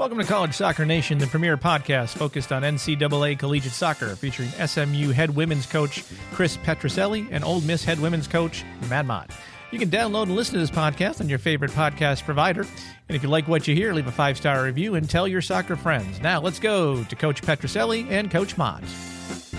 Welcome to College Soccer Nation, the premier podcast focused on NCAA collegiate soccer, featuring SMU head women's coach Chris Petrucelli and Ole Miss head women's coach Matt Mott. You can download and listen to this podcast on your favorite podcast provider. And if you like what you hear, leave a five star review and tell your soccer friends. Now let's go to Coach Petrucelli and Coach Mott.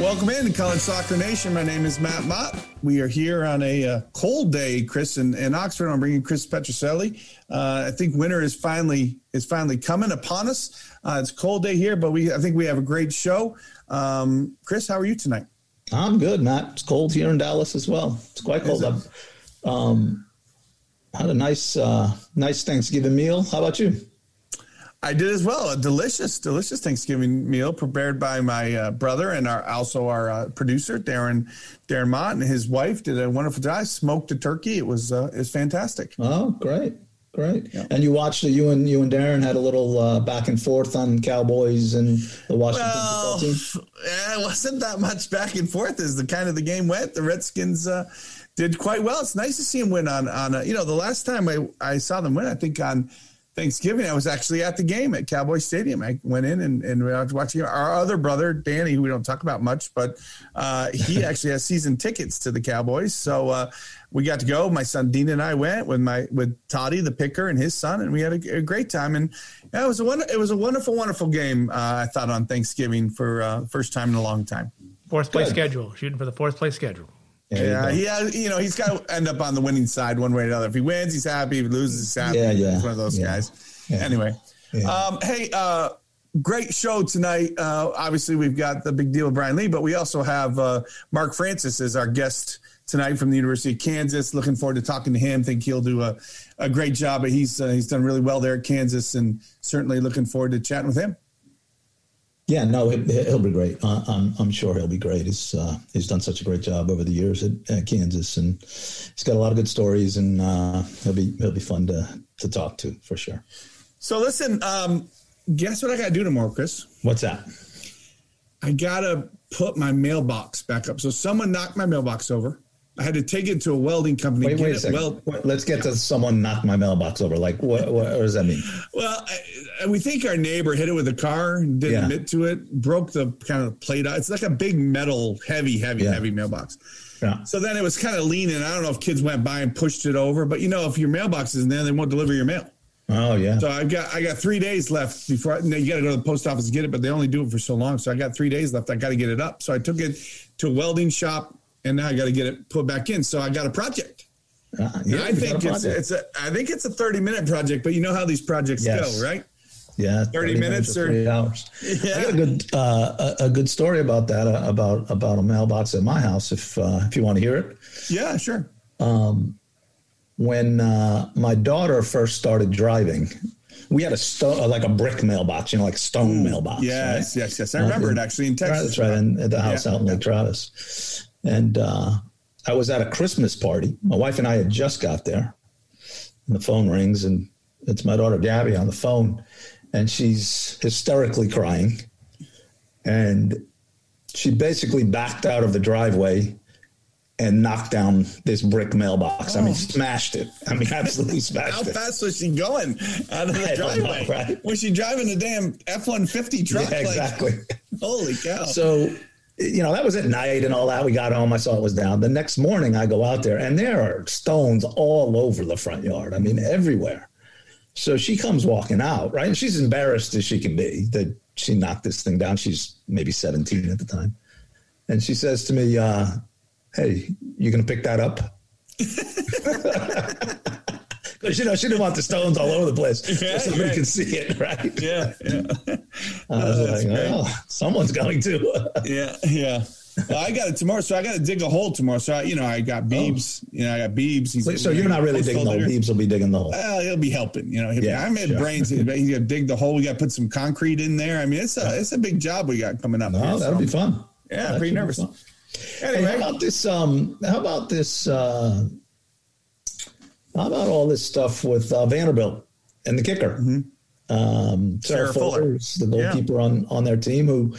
Welcome in to College Soccer Nation. My name is Matt Mott. We are here on a uh, cold day, Chris, in, in Oxford. I'm bringing Chris Petrucelli. Uh, I think winter is finally is finally coming upon us. Uh, it's a cold day here, but we I think we have a great show. Um, Chris, how are you tonight? I'm good, Matt. It's cold here in Dallas as well. It's quite cold. I've um, had a nice uh, nice Thanksgiving meal. How about you? I did as well. A delicious, delicious Thanksgiving meal prepared by my uh, brother and our also our uh, producer Darren Darren Mott and his wife did a wonderful job. Smoked a turkey. It was uh, it was fantastic. Oh, great, great. Yeah. And you watched the you and you and Darren had a little uh, back and forth on Cowboys and the Washington well, team. Yeah, it wasn't that much back and forth as the kind of the game went. The Redskins uh, did quite well. It's nice to see them win on on a, you know the last time I I saw them win. I think on Thanksgiving, I was actually at the game at Cowboy Stadium. I went in and, and we was watching our other brother, Danny, who we don't talk about much, but uh, he actually has season tickets to the Cowboys. So uh, we got to go. My son Dean and I went with my with Toddy, the picker, and his son, and we had a, a great time. And yeah, it was a one, it was a wonderful, wonderful game. Uh, I thought on Thanksgiving for uh, first time in a long time. Fourth place Good. schedule, shooting for the fourth place schedule. Yeah, he has, you know, he's got to end up on the winning side one way or another. If he wins, he's happy. If he loses, he's happy. Yeah, yeah. He's one of those yeah. guys. Yeah. Anyway. Um, hey, uh, great show tonight. Uh, obviously, we've got the big deal with Brian Lee, but we also have uh, Mark Francis as our guest tonight from the University of Kansas. Looking forward to talking to him. Think he'll do a, a great job. But he's uh, he's done really well there at Kansas, and certainly looking forward to chatting with him. Yeah, no, he'll be great. I'm, I'm sure he'll be great. He's uh, he's done such a great job over the years at, at Kansas, and he's got a lot of good stories, and uh, he'll be he'll be fun to to talk to for sure. So listen, um, guess what I got to do tomorrow, Chris? What's that? I gotta put my mailbox back up. So someone knocked my mailbox over. I had to take it to a welding company. Wait, wait a second. Well, let's get to someone knocked my mailbox over. Like, what, what, what does that mean? Well, I, we think our neighbor hit it with a car, didn't yeah. admit to it, broke the kind of plate out. It's like a big metal, heavy, heavy, yeah. heavy mailbox. Yeah. So then it was kind of leaning. I don't know if kids went by and pushed it over, but you know, if your mailbox isn't there, they won't deliver your mail. Oh yeah. So I've got I got three days left before I, you got to go to the post office to get it, but they only do it for so long. So I got three days left. I got to get it up. So I took it to a welding shop and now I got to get it put back in. So I got a project. Uh, yeah, I think it's it's a I think it's a thirty minute project, but you know how these projects yes. go, right? Yeah, 30, 30 minutes, or three hours. Yeah. I got a good uh, a, a, good story about that uh, about about a mailbox at my house. If uh, if you want to hear it, yeah, sure. Um, when uh, my daughter first started driving, we had a stone, like a brick mailbox, you know, like stone mailbox. Yes, right? yes, yes. I remember uh, it actually in Texas. That's right, in, at the house yeah. out in Lake Travis. And uh, I was at a Christmas party. My wife and I had just got there. And the phone rings, and it's my daughter Gabby on the phone, and she's hysterically crying. And she basically backed out of the driveway and knocked down this brick mailbox. Oh. I mean, oh. smashed it. I mean, absolutely smashed How it. How fast was she going out of the driveway? Know, right? Was she driving a damn F one fifty truck? Yeah, exactly. Like, holy cow! So you know, that was at night and all that. We got home. I saw it was down. The next morning, I go out there and there are stones all over the front yard. I mean, everywhere. So she comes walking out, right? And she's embarrassed as she can be that she knocked this thing down. She's maybe 17 at the time. And she says to me, uh, Hey, you going to pick that up? Because you know she didn't want the stones all over the place, yeah, so somebody right. could see it, right? Yeah, yeah. I was oh, like, oh, someone's going to. yeah, yeah. Well, I got it tomorrow, so I got to dig a hole tomorrow. So I, you know, I got Beebs. Oh. You know, I got Beebs. He's so, so you're not really digging the hole. Beebs will be digging the hole. Well, he'll be helping. You know, yeah, I'm at sure. brains. He's got to dig the hole. We got to put some concrete in there. I mean, it's a it's a big job we got coming up. No, here, that'll so. be fun. Yeah, pretty nervous. Anyway, hey, how about this? Um, how about this? Uh, how about all this stuff with uh, Vanderbilt and the kicker? Mm-hmm. Um, Sarah, Sarah Fuller, the goalkeeper yeah. on, on their team, who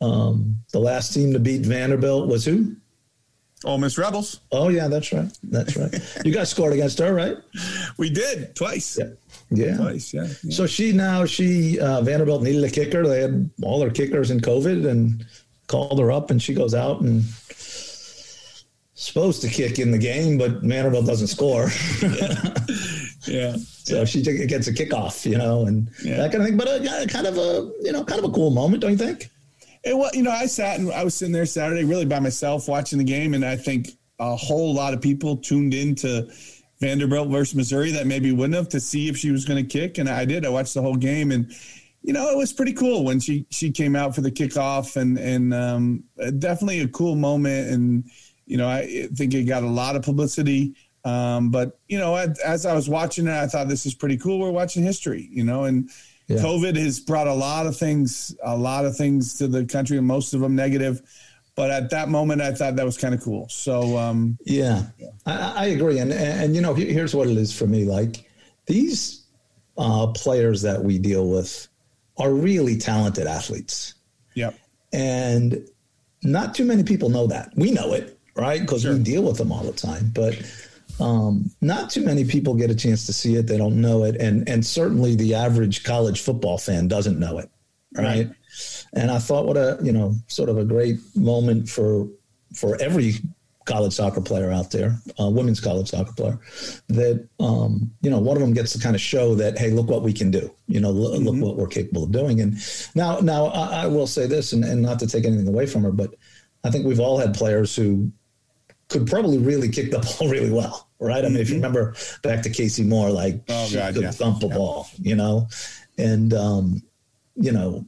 um, the last team to beat Vanderbilt was who? Ole Miss Rebels. Oh yeah, that's right. That's right. you guys scored against her, right? We did twice. Yeah. Yeah. Twice, yeah. yeah. So she now she uh, Vanderbilt needed a kicker. They had all their kickers in COVID and called her up, and she goes out and supposed to kick in the game, but Vanderbilt doesn't score. yeah. So she gets a kickoff, you know, and Yeah. that kind of thing. But uh, yeah, kind of a you know kind of a cool moment, don't you think? It was, you know, I sat and I was sitting there Saturday really by myself watching the game, and I think a whole lot of people tuned into Vanderbilt versus Missouri that maybe wouldn't have to see if she was going to kick, and I did. I watched the whole game, and you know, it was pretty cool when she she came out for the kickoff, and and um, definitely a cool moment, and you know, I think it got a lot of publicity. Um, but you know, as, as I was watching it, I thought this is pretty cool. We're watching history, you know, and Yeah. COVID has brought a lot of things, a lot of things to the country, and most of them negative. But at that moment, I thought that was kind of cool. So, um, Yeah, I, I agree, and, and and you know here's what it is for me. Like these uh, players that we deal with are really talented athletes, yeah, and not too many people know that. We know it, right? Because Sure. we deal with them all the time, but. Um, not too many people get a chance to see it. They don't know it, and and certainly the average college football fan doesn't know it, right? And I thought, what a you know, sort of a great moment for for every college soccer player out there, uh, women's college soccer player, that um, you know, one of them gets to kind of show that, hey, look what we can do. You know, look, look what we're capable of doing. And now, now I, I will say this, and, and not to take anything away from her, but I think we've all had players who could probably really kick the ball really well, right? I mean, if you remember back to Casey Moore, like Oh, she God, could yeah. thump a Yeah. ball, you know, and um, you know,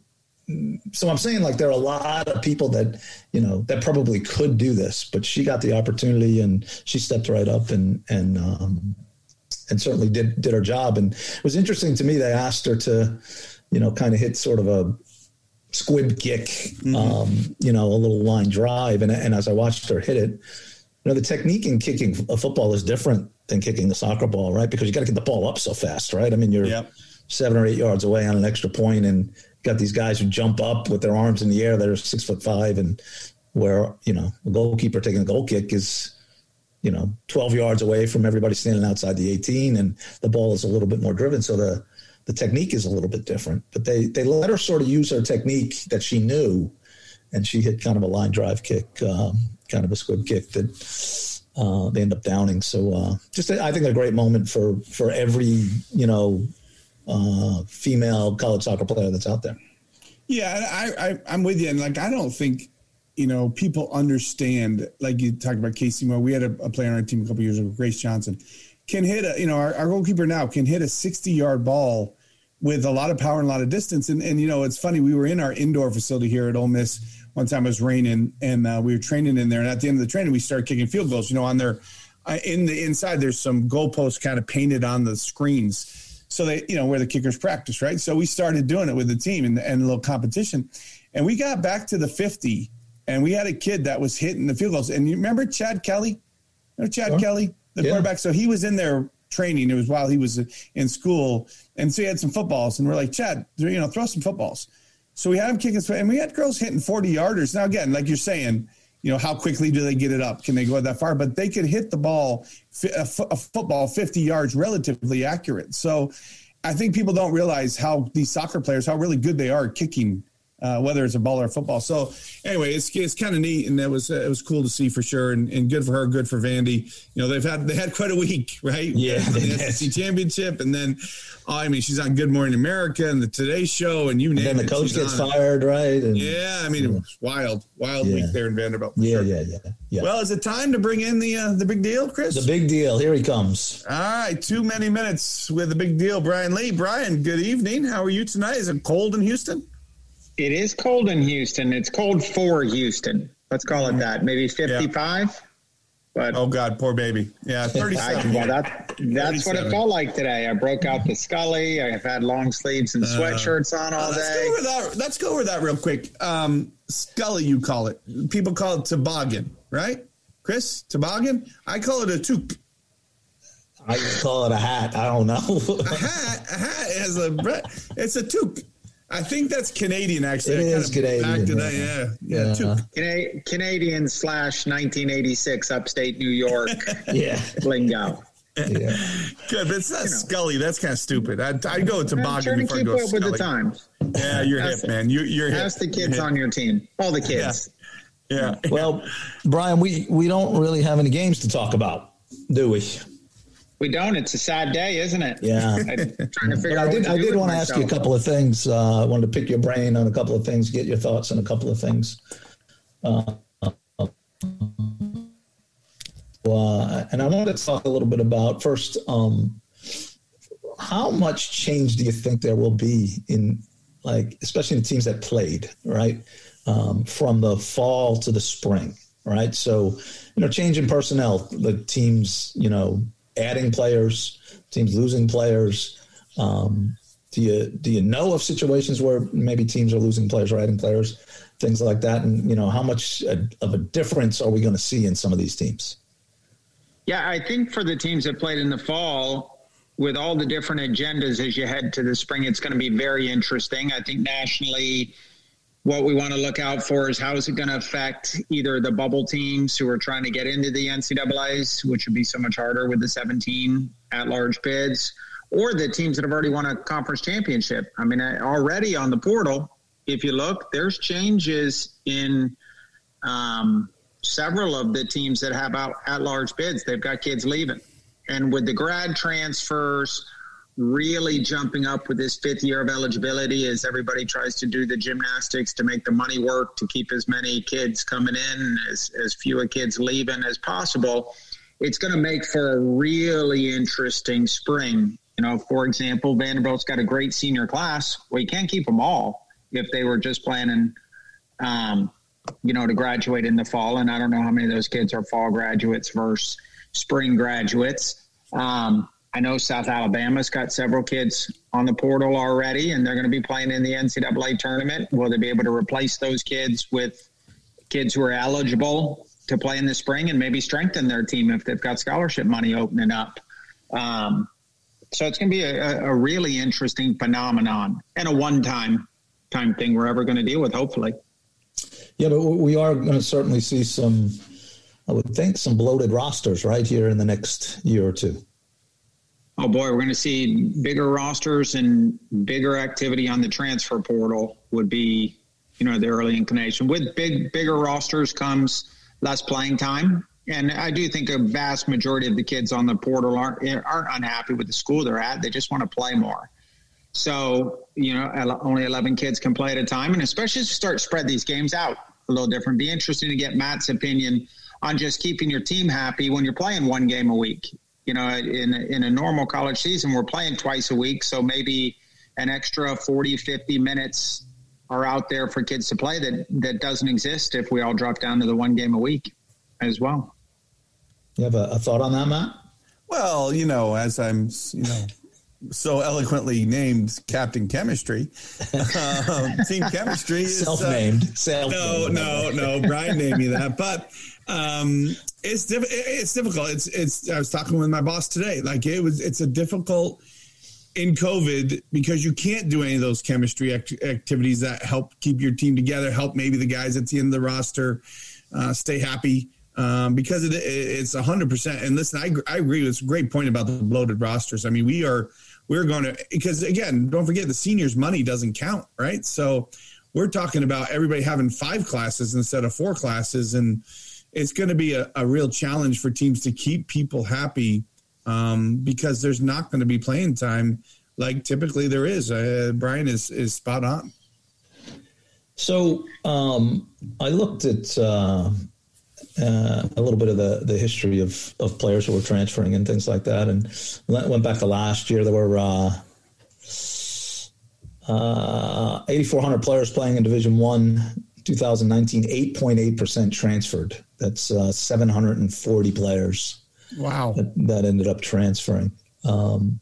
so I'm saying like there are a lot of people that you know that probably could do this, but she got the opportunity and she stepped right up and and um, and certainly did did her job. And it was interesting to me. They asked her to, you know, kind of hit sort of a squib kick, um, you know, a little line drive. And and as I watched her hit it, know, the technique in kicking a football is different than kicking the soccer ball, right? Because you got to get the ball up so fast, right? I mean, you're Yep. seven or eight yards away on an extra point and got these guys who jump up with their arms in the air that are six foot five and where you know a goalkeeper taking a goal kick is you know 12 yards away from everybody standing outside the 18 and the ball is a little bit more driven so the the technique is a little bit different but they they let her sort of use her technique that she knew and she hit kind of a line drive kick um, kind of a squib kick that uh, they end up downing so uh, just I think a great moment for for every you know uh, female college soccer player that's out there. Yeah, I, I I'm with you, and like I don't think you know people understand. Like you talked about Casey Moore, we had a, a player on our team a couple years ago, Grace Johnson, can hit a you know our, our goalkeeper now can hit a 60 yard ball with a lot of power and a lot of distance. And and you know it's funny, we were in our indoor facility here at Ole Miss one time. It was raining, and uh, we were training in there. And at the end of the training, we started kicking field goals. You know, on their uh, in the inside, there's some goalposts kind of painted on the screens so they you know where the kickers practice right so we started doing it with the team and, and a little competition and we got back to the 50 and we had a kid that was hitting the field goals and you remember chad kelly remember chad Sure. kelly the Yeah. quarterback so he was in there training it was while he was in school and so he had some footballs and we're like chad you know throw some footballs so we had him kicking and we had girls hitting 40 yarders. Now again like you're saying you know how quickly do they get it up? Can they go that far? But they could hit the ball fi- a, football 50 yards relatively accurate. So i think people don't realize how these soccer players how really good they are kicking uh, whether it's a ball or a football so anyway it's, it's kind of neat and it was uh, it was cool to see for sure and, and good for her good for vandy you know they've had they had quite a week right Yeah, the. SEC championship and then oh, i mean she's on good morning america and the today show and you name And then the coach gets on fired, right? And yeah i mean it was wild wild Yeah. week there in vanderbilt yeah, sure. yeah, yeah, yeah. Well, is it time to bring in the uh, the big deal, Chris? the big deal. Here he comes. All right, too many minutes with the big deal, Brian Lee. Brian, good evening. How are you tonight? Is it cold in Houston? It is cold in Houston. It's cold for Houston. Let's call it that. Maybe 55. But Oh God, poor baby. Yeah, I, thirty-seven. well, that, that's what it felt like today. I broke out the Scully. I've had long sleeves and sweatshirts on all Uh, let's day. go over that. Let's go over that real quick. Um, Scully, you call it. People call it toboggan, right? Chris, toboggan. I call it a toque. I just call it a hat. I don't know. A hat. A hat has a. It's a toque. I think that's Canadian, actually. It I is Canadian. To yeah. that. Yeah, yeah. Yeah. Two, Cana- Canadian slash 1986 upstate New York Yeah. lingo. yeah. good, but it's not You know. Scully. That's kind of stupid. I'd, I'd go with I'm toboggan trying to before I keep go up with the times. Yeah, you're hip, man. You, you're hip. Ask the kids hip. on your team. All the kids. Yeah. Well, Brian, we, we don't really have any games to talk about, do we? We don't. It's a sad day, isn't it? Yeah. I'm trying to figure out I did, I did want to ask you a couple of things. Uh, I wanted to pick your brain on a couple of things, get your thoughts on a couple of things. Uh, uh, and I wanted to talk a little bit about first, um, how much change do you think there will be in, like, especially in the teams that played, right, um, from the fall to the spring, right? So, you know, change in personnel, the teams, you know, adding players, teams losing players. Um, do you do you know of situations where maybe teams are losing players or adding players, things like that, and you know how much of a difference are we going to see in some of these teams? Yeah, I think for the teams that played in the fall, with all the different agendas as you head to the spring, it's going to be very interesting. I think nationally, what we want to look out for is how is it going to affect either the bubble teams who are trying to get into the NCAA's, which would be so much harder with the 17 at large bids, or the teams that have already won a conference championship. I mean, uh, already on the portal, if you look, there's changes in um, several of the teams that have out at large bids. They've got kids leaving. And with the grad transfers really jumping up with this fifth year of eligibility as everybody tries to do the gymnastics to make the money work to keep as many kids coming in, as, as fewer kids leaving as possible, it's going to make for a really interesting spring. You know, for example, Vanderbilt's got a great senior class. Well, you can't keep them all if they were just planning um, you know, to graduate in the fall. And I don't know how many of those kids are fall graduates versus spring graduates. Um, I know South Alabama's got several kids on the portal already, and they're going to be playing in the NCAA tournament. Will they be able to replace those kids with kids who are eligible to play in the spring and maybe strengthen their team if they've got scholarship money opening up? Um, so it's going to be a, a really interesting phenomenon and a one-time time thing we're ever going to deal with, hopefully. Yeah, but we are going to certainly see some, I would think, some bloated rosters right here in the next year or two. Oh boy, we're going to see bigger rosters and bigger activity on the transfer portal. Would be, you know, the early inclination. With big, bigger rosters comes less playing time, and I do think a vast majority of the kids on the portal aren't aren't unhappy with the school they're at. They just want to play more. So, you know, only 11 kids can play at a time. And especially as you start spread these games out a little different, be interesting to get Matt's opinion on just keeping your team happy when you're playing one game a week. You know, in, in a normal college season, we're playing twice a week. So maybe an extra 40, 50 minutes are out there for kids to play that, that doesn't exist if we all drop down to the one game a week as well. You have a, a thought on that, Matt? Well, you know, as I'm, you know, so eloquently named Captain Chemistry, um, Team Chemistry is uh, Self-named. no, Self-named. no, no. Brian named me that, but um, it's diff- it's difficult. It's it's. I was talking with my boss today. Like it was. It's a difficult in COVID because you can't do any of those chemistry act- activities that help keep your team together, help maybe the guys at the end of the roster uh, stay happy. Um, because it, it, it's hundred percent. And listen, I, I agree. It's a great point about the bloated rosters. I mean, we are we're going to because again, don't forget the seniors' money doesn't count, right? So we're talking about everybody having five classes instead of four classes, and it's going to be a, a real challenge for teams to keep people happy um, because there's not going to be playing time like typically there is. Uh, Brian is is spot on. So um, I looked at uh, uh, a little bit of the, the history of, of players who were transferring and things like that, and went back to last year. There were uh, uh, 8,400 players playing in Division One, 2019. 8.8 percent transferred. That's uh, 740 players Wow. that, that ended up transferring. Um,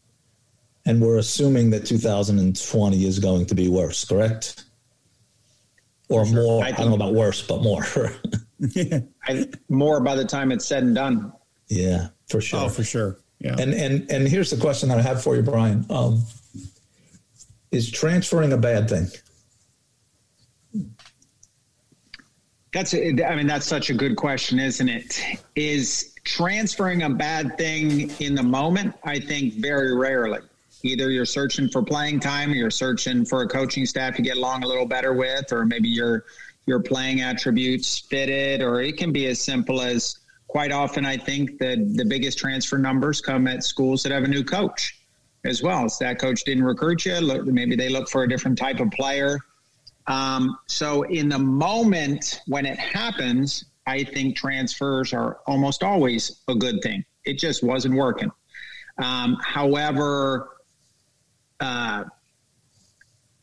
and we're assuming that 2020 is going to be worse, correct? Or more. I, I don't know about worse, but more. I, more by the time it's said and done. yeah, for sure. Oh, for sure. Yeah. And and and here's the question that I have for you, Brian. Um, is transferring a bad thing? That's I mean that's such a good question, isn't it? Is transferring a bad thing in the moment? I think very rarely. Either you're searching for playing time, or you're searching for a coaching staff to get along a little better with, or maybe your your playing attributes fitted, or it can be as simple as quite often I think that the biggest transfer numbers come at schools that have a new coach as well. So that coach didn't recruit you. Look, maybe they look for a different type of player um, so in the moment when it happens, I think transfers are almost always a good thing. It just wasn't working. Um, however, uh,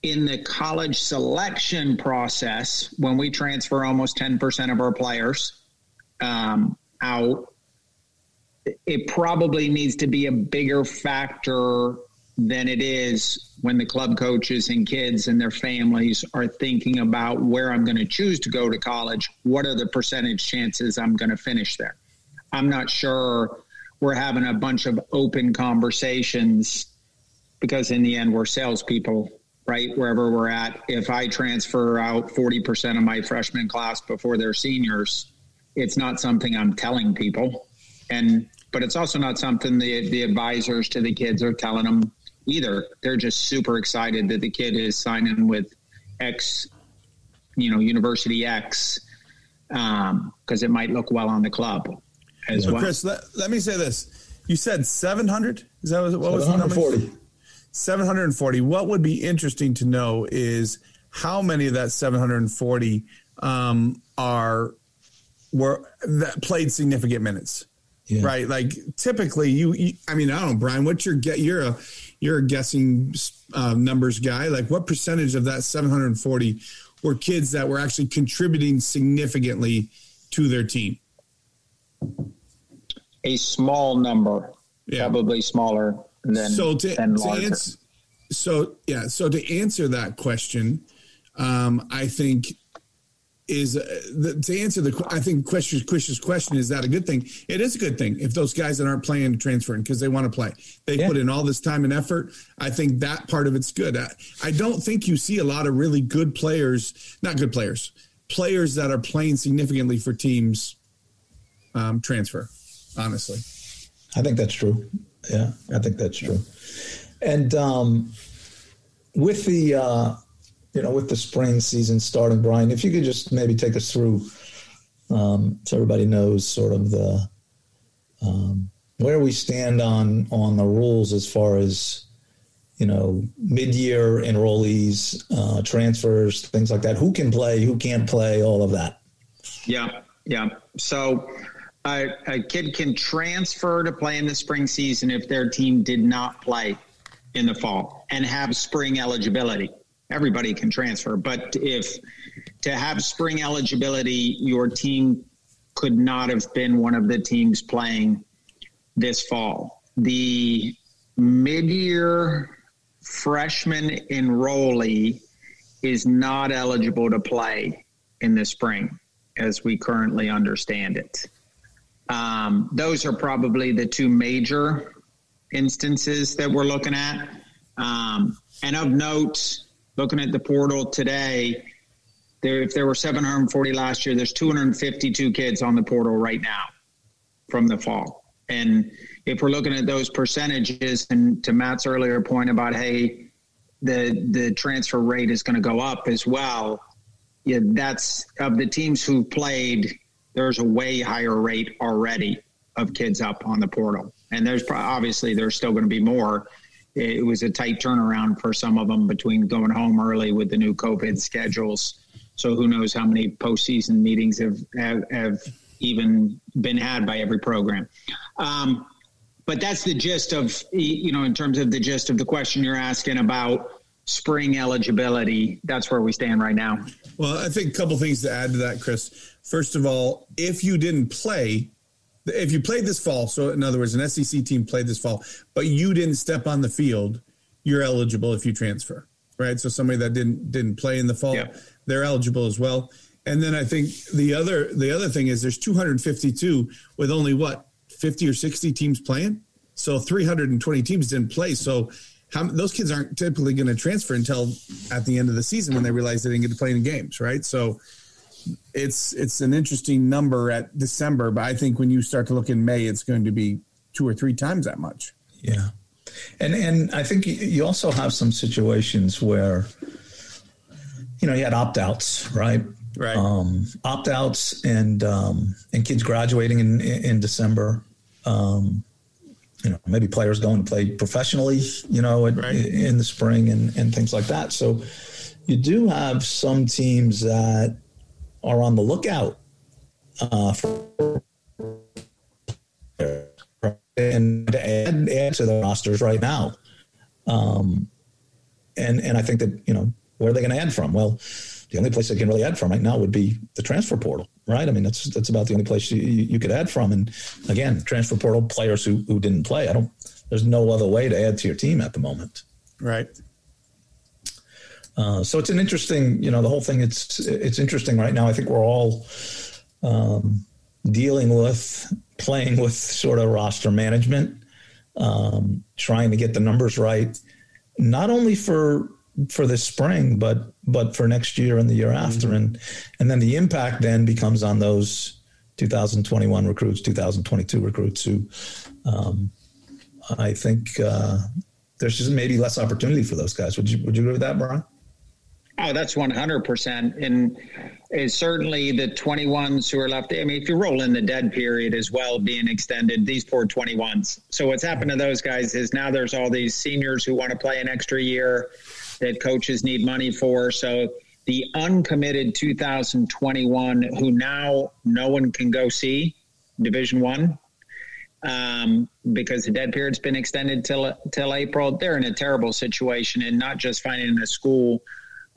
in the college selection process, when we transfer almost 10% of our players um, out, it probably needs to be a bigger factor than it is when the club coaches and kids and their families are thinking about where I'm going to choose to go to college. What are the percentage chances I'm going to finish there? I'm not sure we're having a bunch of open conversations because in the end we're salespeople, right? Wherever we're at. If I transfer out 40% of my freshman class before they're seniors, it's not something I'm telling people. And but it's also not something the the advisors to the kids are telling them either. They're just super excited that the kid is signing with X, you know, University X, because um, it might look well on the club as so well. Chris, let, let me say this. You said 700? Is that what, what was 740. 740. What would be interesting to know is how many of that 740 um, are were that played significant minutes. Yeah. Right. Like typically you, you, I mean, I don't know, Brian, what's your get? You're a, you're a guessing uh, numbers guy. Like what percentage of that 740 were kids that were actually contributing significantly to their team? A small number, yeah. probably smaller than, so to, than. To answer, so yeah. So to answer that question, um, I think is uh, the, to answer the I think question Chris's question is that a good thing? It is a good thing if those guys that aren't playing to transferring because they want to play. They yeah. put in all this time and effort. I think that part of it's good. I, I don't think you see a lot of really good players, not good players, players that are playing significantly for teams um, transfer. Honestly, I think that's true. Yeah, I think that's true. And um, with the uh, you know, with the spring season starting, Brian, if you could just maybe take us through, um, so everybody knows sort of the um, where we stand on on the rules as far as you know mid-year enrollees, uh, transfers, things like that. Who can play? Who can't play? All of that. Yeah, yeah. So. A, a kid can transfer to play in the spring season if their team did not play in the fall and have spring eligibility everybody can transfer. But if to have spring eligibility, your team could not have been one of the teams playing this fall. The mid-year freshman enrollee is not eligible to play in the spring as we currently understand it. Um, those are probably the two major instances that we're looking at. Um, and of note, looking at the portal today, there if there were 740 last year, there's 252 kids on the portal right now from the fall. And if we're looking at those percentages, and to Matt's earlier point about hey, the the transfer rate is going to go up as well. Yeah, that's of the teams who played. There's a way higher rate already of kids up on the portal, and there's obviously there's still going to be more it was a tight turnaround for some of them between going home early with the new COVID schedules. So who knows how many postseason meetings have have, have even been had by every program. Um, but that's the gist of you know in terms of the gist of the question you're asking about spring eligibility. That's where we stand right now. Well, I think a couple things to add to that, Chris. First of all, if you didn't play, if you played this fall, so in other words, an SEC team played this fall, but you didn't step on the field, you're eligible if you transfer, right? So somebody that didn't didn't play in the fall, yeah. they're eligible as well. And then I think the other the other thing is there's 252 with only what 50 or 60 teams playing, so 320 teams didn't play. So how those kids aren't typically going to transfer until at the end of the season when they realize they didn't get to play any games, right? So it's it's an interesting number at December, but I think when you start to look in May, it's going to be two or three times that much. Yeah, and and I think you also have some situations where you know you had opt outs, right? Right. Um, opt outs and um, and kids graduating in in December. Um, you know, maybe players going to play professionally, you know, at, right. in the spring and, and things like that. So you do have some teams that are on the lookout uh, for and to add, add to the rosters right now. Um, and and I think that you know where are they going to add from? Well, the only place they can really add from right now would be the transfer portal, right? I mean, that's that's about the only place you, you could add from. And again, transfer portal players who who didn't play. I don't. There's no other way to add to your team at the moment. Right. Uh, so it's an interesting, you know, the whole thing. It's it's interesting right now. I think we're all um, dealing with playing with sort of roster management, um, trying to get the numbers right, not only for for this spring, but but for next year and the year after, mm-hmm. and and then the impact then becomes on those 2021 recruits, 2022 recruits who, um, I think uh, there's just maybe less opportunity for those guys. Would you would you agree with that, Brian? Oh, that's 100%. And it's certainly the 21s who are left. I mean, if you roll in the dead period as well being extended, these poor 21s. So what's happened to those guys is now there's all these seniors who want to play an extra year that coaches need money for. So the uncommitted 2021 who now no one can go see Division One um, because the dead period's been extended till till April. They're in a terrible situation, and not just finding a school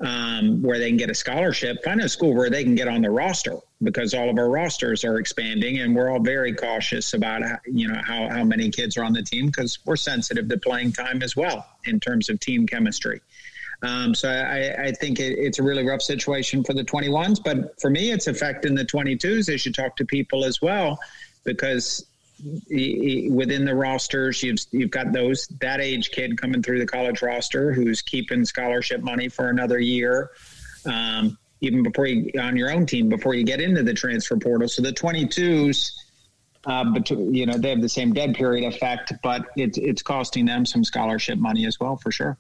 um, where they can get a scholarship, find a school where they can get on the roster because all of our rosters are expanding and we're all very cautious about you know how, how many kids are on the team because we're sensitive to playing time as well in terms of team chemistry. Um, so I, I think it, it's a really rough situation for the 21s, but for me, it's affecting the 22s as you talk to people as well because within the rosters, you've you've got those that age kid coming through the college roster who's keeping scholarship money for another year, um, even before you on your own team before you get into the transfer portal. So the 22s, uh, but you know they have the same dead period effect, but it's it's costing them some scholarship money as well for sure.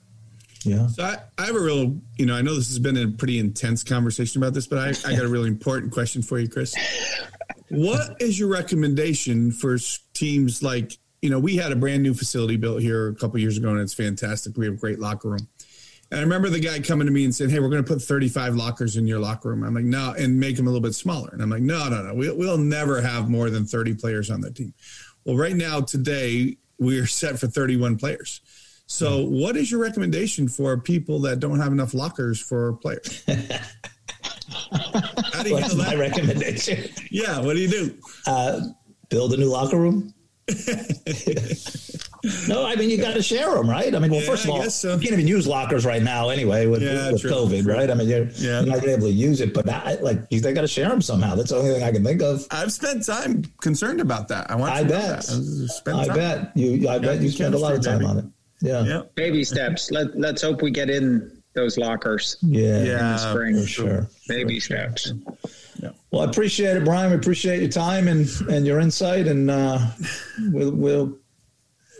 Yeah. So I, I have a real, you know, I know this has been a pretty intense conversation about this, but I, I got a really important question for you, Chris. What is your recommendation for teams like, you know, we had a brand new facility built here a couple years ago and it's fantastic. We have a great locker room. And I remember the guy coming to me and saying, Hey, we're going to put 35 lockers in your locker room. I'm like, No, and make them a little bit smaller. And I'm like, No, no, no. We'll, we'll never have more than 30 players on the team. Well, right now, today, we're set for 31 players. So, what is your recommendation for people that don't have enough lockers for players? How do you What's my recommendation? Yeah, what do you do? Uh, build a new locker room. no, I mean you got to share them, right? I mean, well, yeah, first of all, so. you can't even use lockers right now anyway with, yeah, with COVID, right? I mean, you're, yeah. you're, not gonna be able to use it, but I, like they got to share them somehow. That's the only thing I can think of. I've spent time concerned about that. I want. I bet. I, I bet you. I bet you spend a lot of time on it. Yeah. yeah. Baby steps. Let Let's hope we get in those lockers. Yeah. Yeah. In the spring. For sure. Baby steps. Yeah. Well, I appreciate it, Brian. We appreciate your time and, and your insight, and uh, we'll, we'll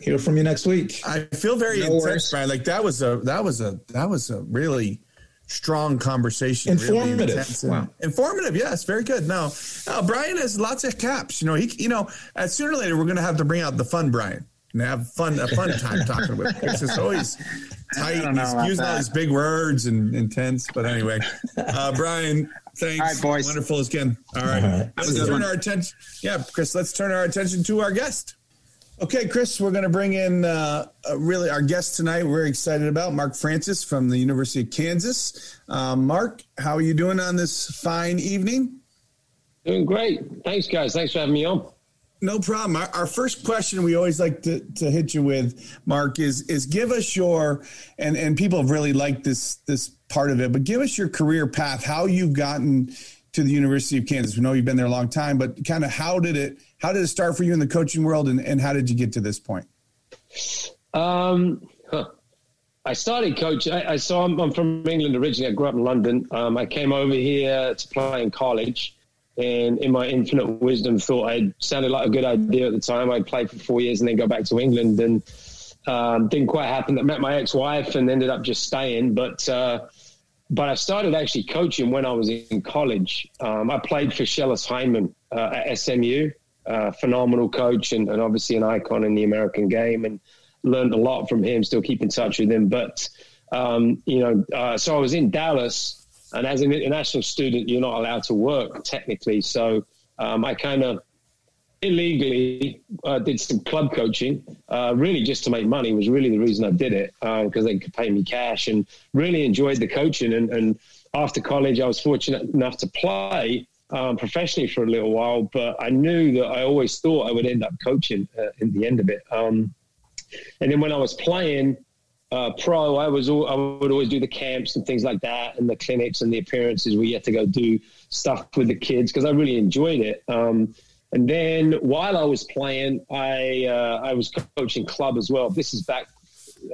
hear from you next week. I feel very no intense, Brian. Like that was a that was a that was a really strong conversation. Informative. Really wow. Informative. Yes. Very good. No, no, Brian has lots of caps. You know, he, you know, uh, sooner or later, we're going to have to bring out the fun Brian and have fun, a fun time talking with him. It's always tight. He's using all these big words and intense. But anyway, uh, Brian, thanks. All right, boys. Wonderful again. All right. All right. Let's turn our attention. Yeah, Chris, let's turn our attention to our guest. Okay, Chris, we're going to bring in uh, uh, really our guest tonight. We're very excited about Mark Francis from the University of Kansas. Um, Mark, how are you doing on this fine evening? Doing great. Thanks, guys. Thanks for having me on. No problem. Our, our, first question we always like to, to hit you with, Mark, is is give us your and and people have really liked this this part of it, but give us your career path, how you've gotten to the University of Kansas. We know you've been there a long time, but kind of how did it how did it start for you in the coaching world, and, and how did you get to this point? Um, huh. I started coaching. I, I saw I'm, I'm, from England originally. I grew up in London. Um, I came over here to play in college, and in my infinite wisdom, thought I sounded like a good idea at the time. I'd play for four years and then go back to England, and um, didn't quite happen. I met my ex-wife and ended up just staying. But uh, but I started actually coaching when I was in college. Um, I played for Schellas Hyndman uh, at SMU. Uh, phenomenal coach and, and, obviously an icon in the American game, and learned a lot from him. Still keep in touch with him. But um, you know, uh, so I was in Dallas, and as an international student, you're not allowed to work technically. So um, I kind of illegally uh, did some club coaching, uh, really just to make money was really the reason I did it because uh, they could pay me cash and really enjoyed the coaching. And, and, after college, I was fortunate enough to play um, professionally for a little while, but I knew that I always thought I would end up coaching uh, in the end of it. Um, and then when I was playing uh, pro, I was all, I would always do the camps and things like that, and the clinics and the appearances you had to go do stuff with the kids because I really enjoyed it. Um, and then while I was playing, I uh, I was coaching club as well. This is back.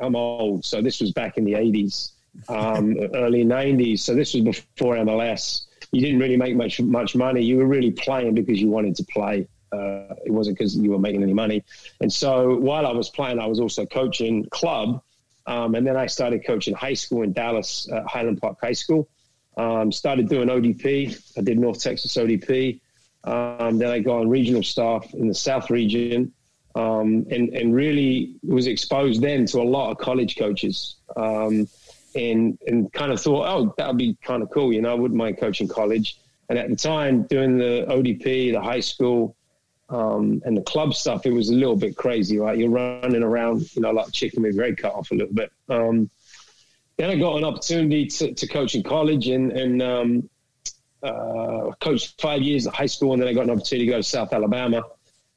I'm old, so this was back in the 80s, um, early 90s. So this was before MLS. You didn't really make much much money. You were really playing because you wanted to play. Uh, it wasn't because you were making any money. And so while I was playing, I was also coaching club. Um, and then I started coaching high school in Dallas, uh, Highland Park High School. Um, started doing ODP. I did North Texas ODP. Um, then I got on regional staff in the South region, um, and and really was exposed then to a lot of college coaches, um, and and kind of thought, oh, that would be kind of cool, you know, I wouldn't mind coaching college. And at the time, doing the ODP, the high school, um, and the club stuff, it was a little bit crazy, right? You're running around, you know, like chicken with your head cut off a little bit. Um, then I got an opportunity to, to coach in college, and and um, uh, coached five years at high school, and then I got an opportunity to go to South Alabama,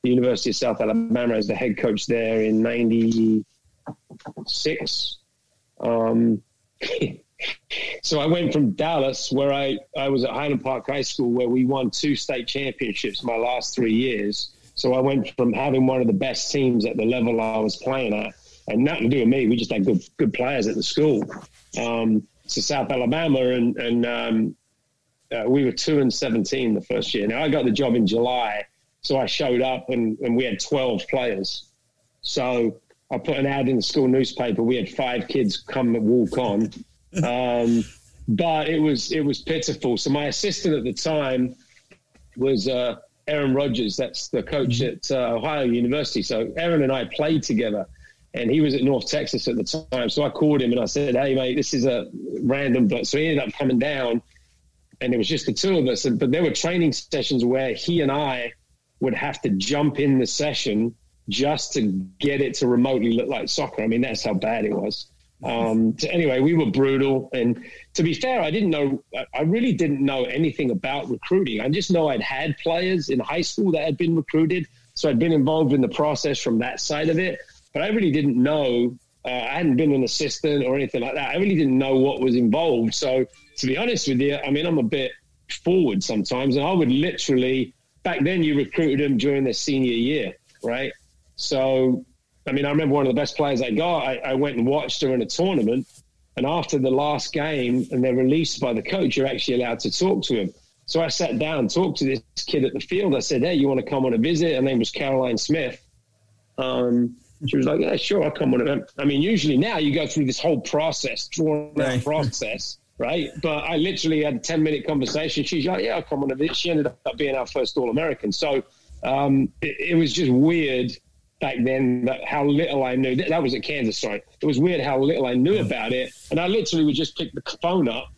the University of South Alabama, as the head coach there in '96. Um, so I went from Dallas, where I, I was at Highland Park High School, where we won two state championships my last three years. So I went from having one of the best teams at the level I was playing at, and nothing to do with me. We just had good good players at the school. Um, to South Alabama, and and um, uh, we were two and seventeen the first year. Now I got the job in July, so I showed up and, and we had twelve players. So I put an ad in the school newspaper. We had five kids come walk on, um, but it was it was pitiful. So my assistant at the time was uh, Aaron Rodgers. That's the coach mm-hmm. at uh, Ohio University. So Aaron and I played together and he was at North Texas at the time. So I called him and I said, "Hey, mate, this is a random." But so he ended up coming down, and it was just the two of us. But there were training sessions where he and I would have to jump in the session just to get it to remotely look like soccer. I mean, that's how bad it was. Um, so anyway, we were brutal. And to be fair, I didn't know, I really didn't know anything about recruiting. I just know I'd had players in high school that had been recruited. So I'd been involved in the process from that side of it. But I really didn't know, uh, I hadn't been an assistant or anything like that. I really didn't know what was involved. So to be honest with you, I mean, I'm a bit forward sometimes, and I would literally back then you recruited them during their senior year, right? So, I mean, I remember one of the best players I got. I, I went and watched her in a tournament, and after the last game, and they're released by the coach, you're actually allowed to talk to him. So I sat down and talked to this kid at the field. I said, "Hey, you want to come on a visit?" Her name was Caroline Smith. Um, she was like, "Yeah, sure, I'll come on." I mean, usually now you go through this whole process, drawn out right. process right? But I literally had a 10 minute conversation. She's like, yeah, I'll come on a bit. She ended up being our first All American. So um, it, it, was just weird back then that how little I knew. That, was at Kansas, sorry. It was weird how little I knew about it. And I literally would just pick the phone up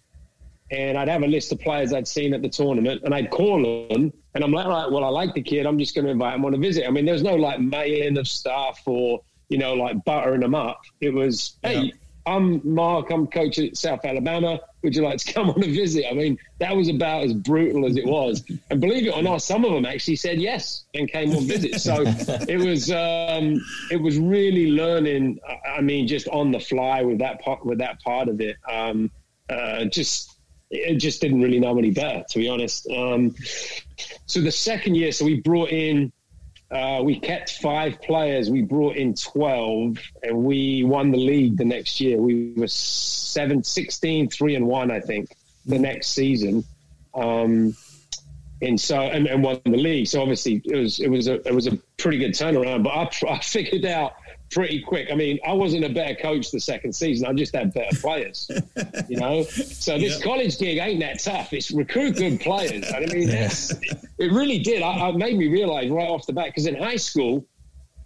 and I'd have a list of players I'd seen at the tournament and I'd call them and I'm like, all right, well, I like the kid. I'm just going to invite him on a visit. I mean, there's no like mailing of stuff or, you know, like buttering them up. It was, hey, yeah I'm Mark, I'm coach at South Alabama. Would you like to come on a visit? I mean, that was about as brutal as it was. And believe it or not, some of them actually said yes and came on visit. So it was um, it was really learning. I mean, just on the fly with that part with that part of it. Um, uh, just it just didn't really know any better, to be honest. Um, so the second year, so we brought in uh, we kept five players. We brought in 12 and we won the league the next year. We were seven, 16, three and one, I think, the next season. Um, and so, and, and won the league. So obviously it was, it was a, it was a pretty good turnaround, but I, I figured out pretty quick. I mean, I wasn't a better coach the second season. I just had better players, you know. So this yep. college gig ain't that tough. It's recruit good players. I mean, yes. it really did. I, I made me realize right off the bat because in high school,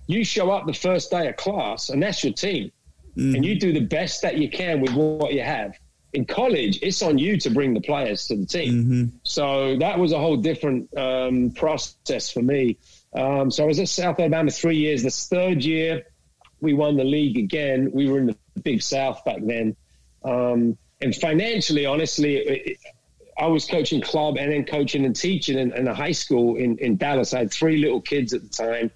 you show up the first day of class and that's your team, mm. and you do the best that you can with what you have. In college, it's on you to bring the players to the team. Mm-hmm. So that was a whole different um, process for me. Um, so I was at South Alabama three years. This third year, we won the league again. We were in the Big South back then. Um, and financially, honestly, it, I was coaching club and then coaching and teaching in, in, a high school in, in Dallas. I had three little kids at the time.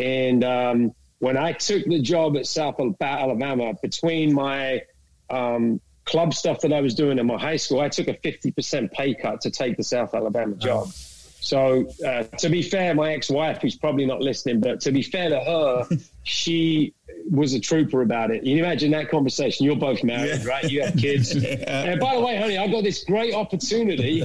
And um, when I took the job at South Alabama, between my um, club stuff that I was doing in my high school, I took a 50% pay cut to take the South Alabama job. So, uh, to be fair, my ex wife, who's probably not listening, but to be fair to her, she was a trooper about it. You imagine that conversation. You're both married, yeah. right? You have kids. yeah. And by the way, honey, I got this great opportunity.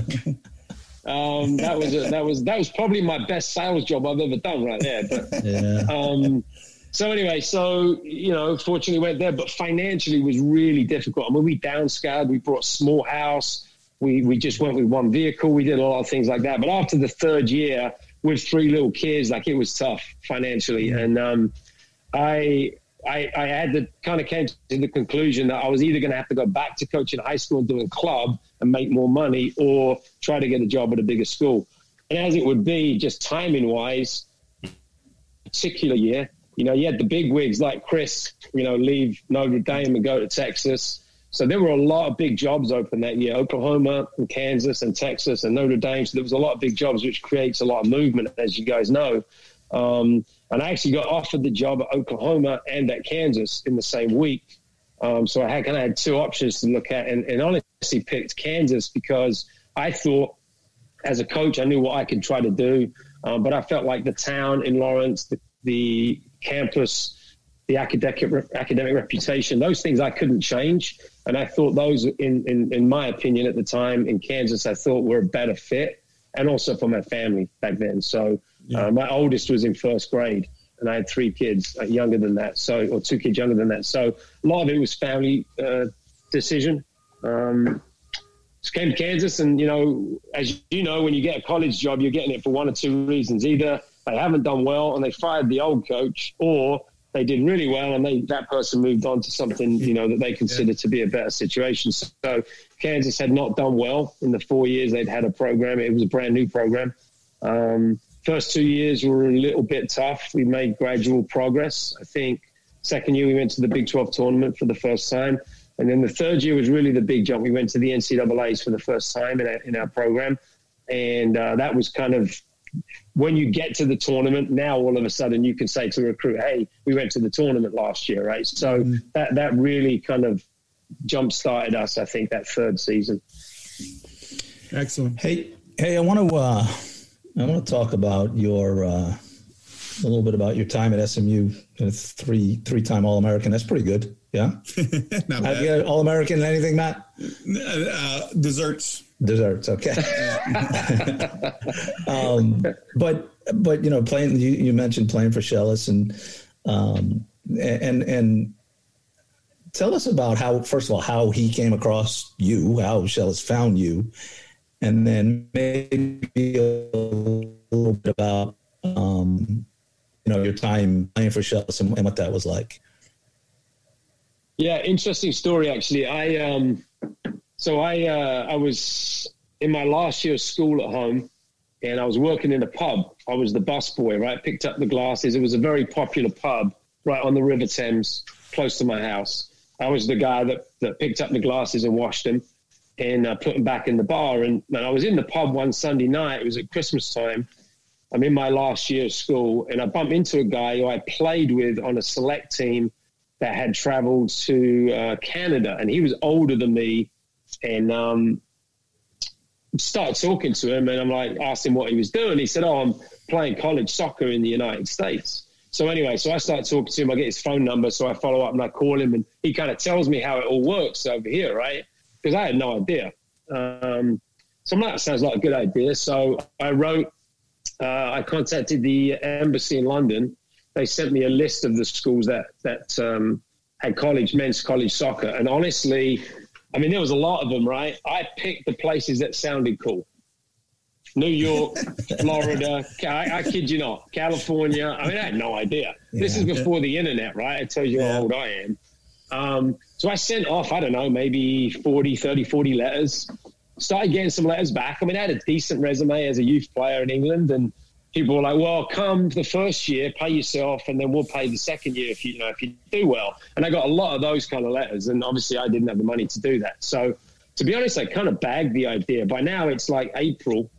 Um, that was a, that was that was probably my best sales job I've ever done right there. But yeah. um, so anyway, so you know, fortunately went there, but financially was really difficult. I mean, we downscaled. We brought a small house. We we just went with one vehicle. We did a lot of things like that. But after the third year, with three little kids, like it was tough financially, and um, I I, I had to kind of came to the conclusion that I was either going to have to go back to coaching high school and doing club and make more money, or try to get a job at a bigger school. And as it would be, just timing wise, particular year, you know, you had the big wigs like Chris, you know, leave Notre Dame and go to Texas. So there were a lot of big jobs open that year, Oklahoma and Kansas and Texas and Notre Dame. So there was a lot of big jobs, which creates a lot of movement, as you guys know. Um, and I actually got offered the job at Oklahoma and at Kansas in the same week. Um, so I had kind of had two options to look at, and, and honestly picked Kansas because I thought, as a coach, I knew what I could try to do, um, but I felt like the town in Lawrence, the, the campus, the academic academic reputation, those things I couldn't change, and I thought those, in, in in my opinion, at the time in Kansas, I thought were a better fit, and also for my family back then. So yeah. Uh, my oldest was in first grade, and I had three kids uh, younger than that, so or two kids younger than that. So a lot of it was family uh, decision. Um, came to Kansas, and you know, as you know, when you get a college job, you're getting it for one or two reasons: either they haven't done well and they fired the old coach, or they did really well and they that person moved on to something you know that they consider yeah. to be a better situation. So Kansas had not done well in the four years they'd had a program. It was a brand new program. Um, First two years were a little bit tough. We made gradual progress. I think second year we went to the Big 12 tournament for the first time. And then the third year was really the big jump. We went to the NCAAs for the first time in our, in our program. And uh, that was kind of when you get to the tournament, now all of a sudden you can say to a recruit, hey, we went to the tournament last year, right? So mm-hmm. that, that really kind of jump started us, I think, that third season. Excellent. Hey, hey, I want to uh, I want to talk about your uh, a little bit about your time at SMU. Three three time All American. That's pretty good. Yeah. Not Have you All American and anything, Matt? Uh, desserts. Desserts. Okay. um, but but you know playing you, you mentioned playing for Schellas and um, and and tell us about how first of all how he came across you, how Schellas found you, and then maybe a little bit about um, you know your time playing for Schellas and, and, what that was like. Yeah, interesting story actually. I um, so I uh, I was in my last year of school at home, and I was working in a pub. I was the bus boy, right? Picked up the glasses. It was a very popular pub right on the River Thames, close to my house. I was the guy that, that picked up the glasses and washed them and uh, put them back in the bar. And, and I was in the pub one Sunday night. It was at Christmas time. I'm in my last year of school, and I bumped into a guy who I played with on a select team that had traveled to uh, Canada, and he was older than me. And um, started talking to him, and I'm like, asked him what he was doing. He said, "Oh, I'm playing college soccer in the United States. So anyway, so I start talking to him. I get his phone number, so I follow up and I call him, and he kind of tells me how it all works over here, right? Because I had no idea. Um, so I'm like, that sounds like a good idea. So I wrote, uh, I contacted the embassy in London. They sent me a list of the schools that that um, had college men's college soccer, and honestly, I mean there was a lot of them, right? I picked the places that sounded cool. New York, Florida, I, I, kid you not, California. I mean, I had no idea. Yeah. This is before the internet, right? It tells you yeah. how old I am. Um, so I sent off, I don't know, maybe 40, 30, 40 letters. Started getting some letters back. I mean, I had a decent resume as a youth player in England, and people were like, "Well, come the first year, pay yourself, and then we'll pay the second year if you, you know if you do well." And I got a lot of those kind of letters, and obviously I didn't have the money to do that. So, to be honest, I kind of bagged the idea. By now, it's like April,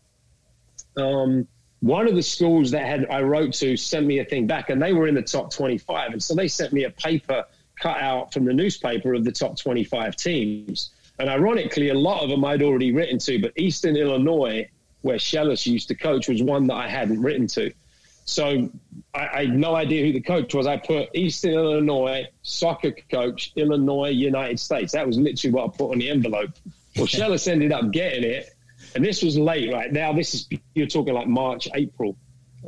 um, one of the schools that had I wrote to sent me a thing back, and they were in the top 25, and so they sent me a paper cut out from the newspaper of the top 25 teams. And ironically, a lot of them I'd already written to, but Eastern Illinois, where Schellas used to coach, was one that I hadn't written to. So I, I, had no idea who the coach was. I put Eastern Illinois soccer coach, Illinois, United States. That was literally what I put on the envelope. Well, Schellas ended up getting it and this was late, right? Now, this is, you're talking like March, April.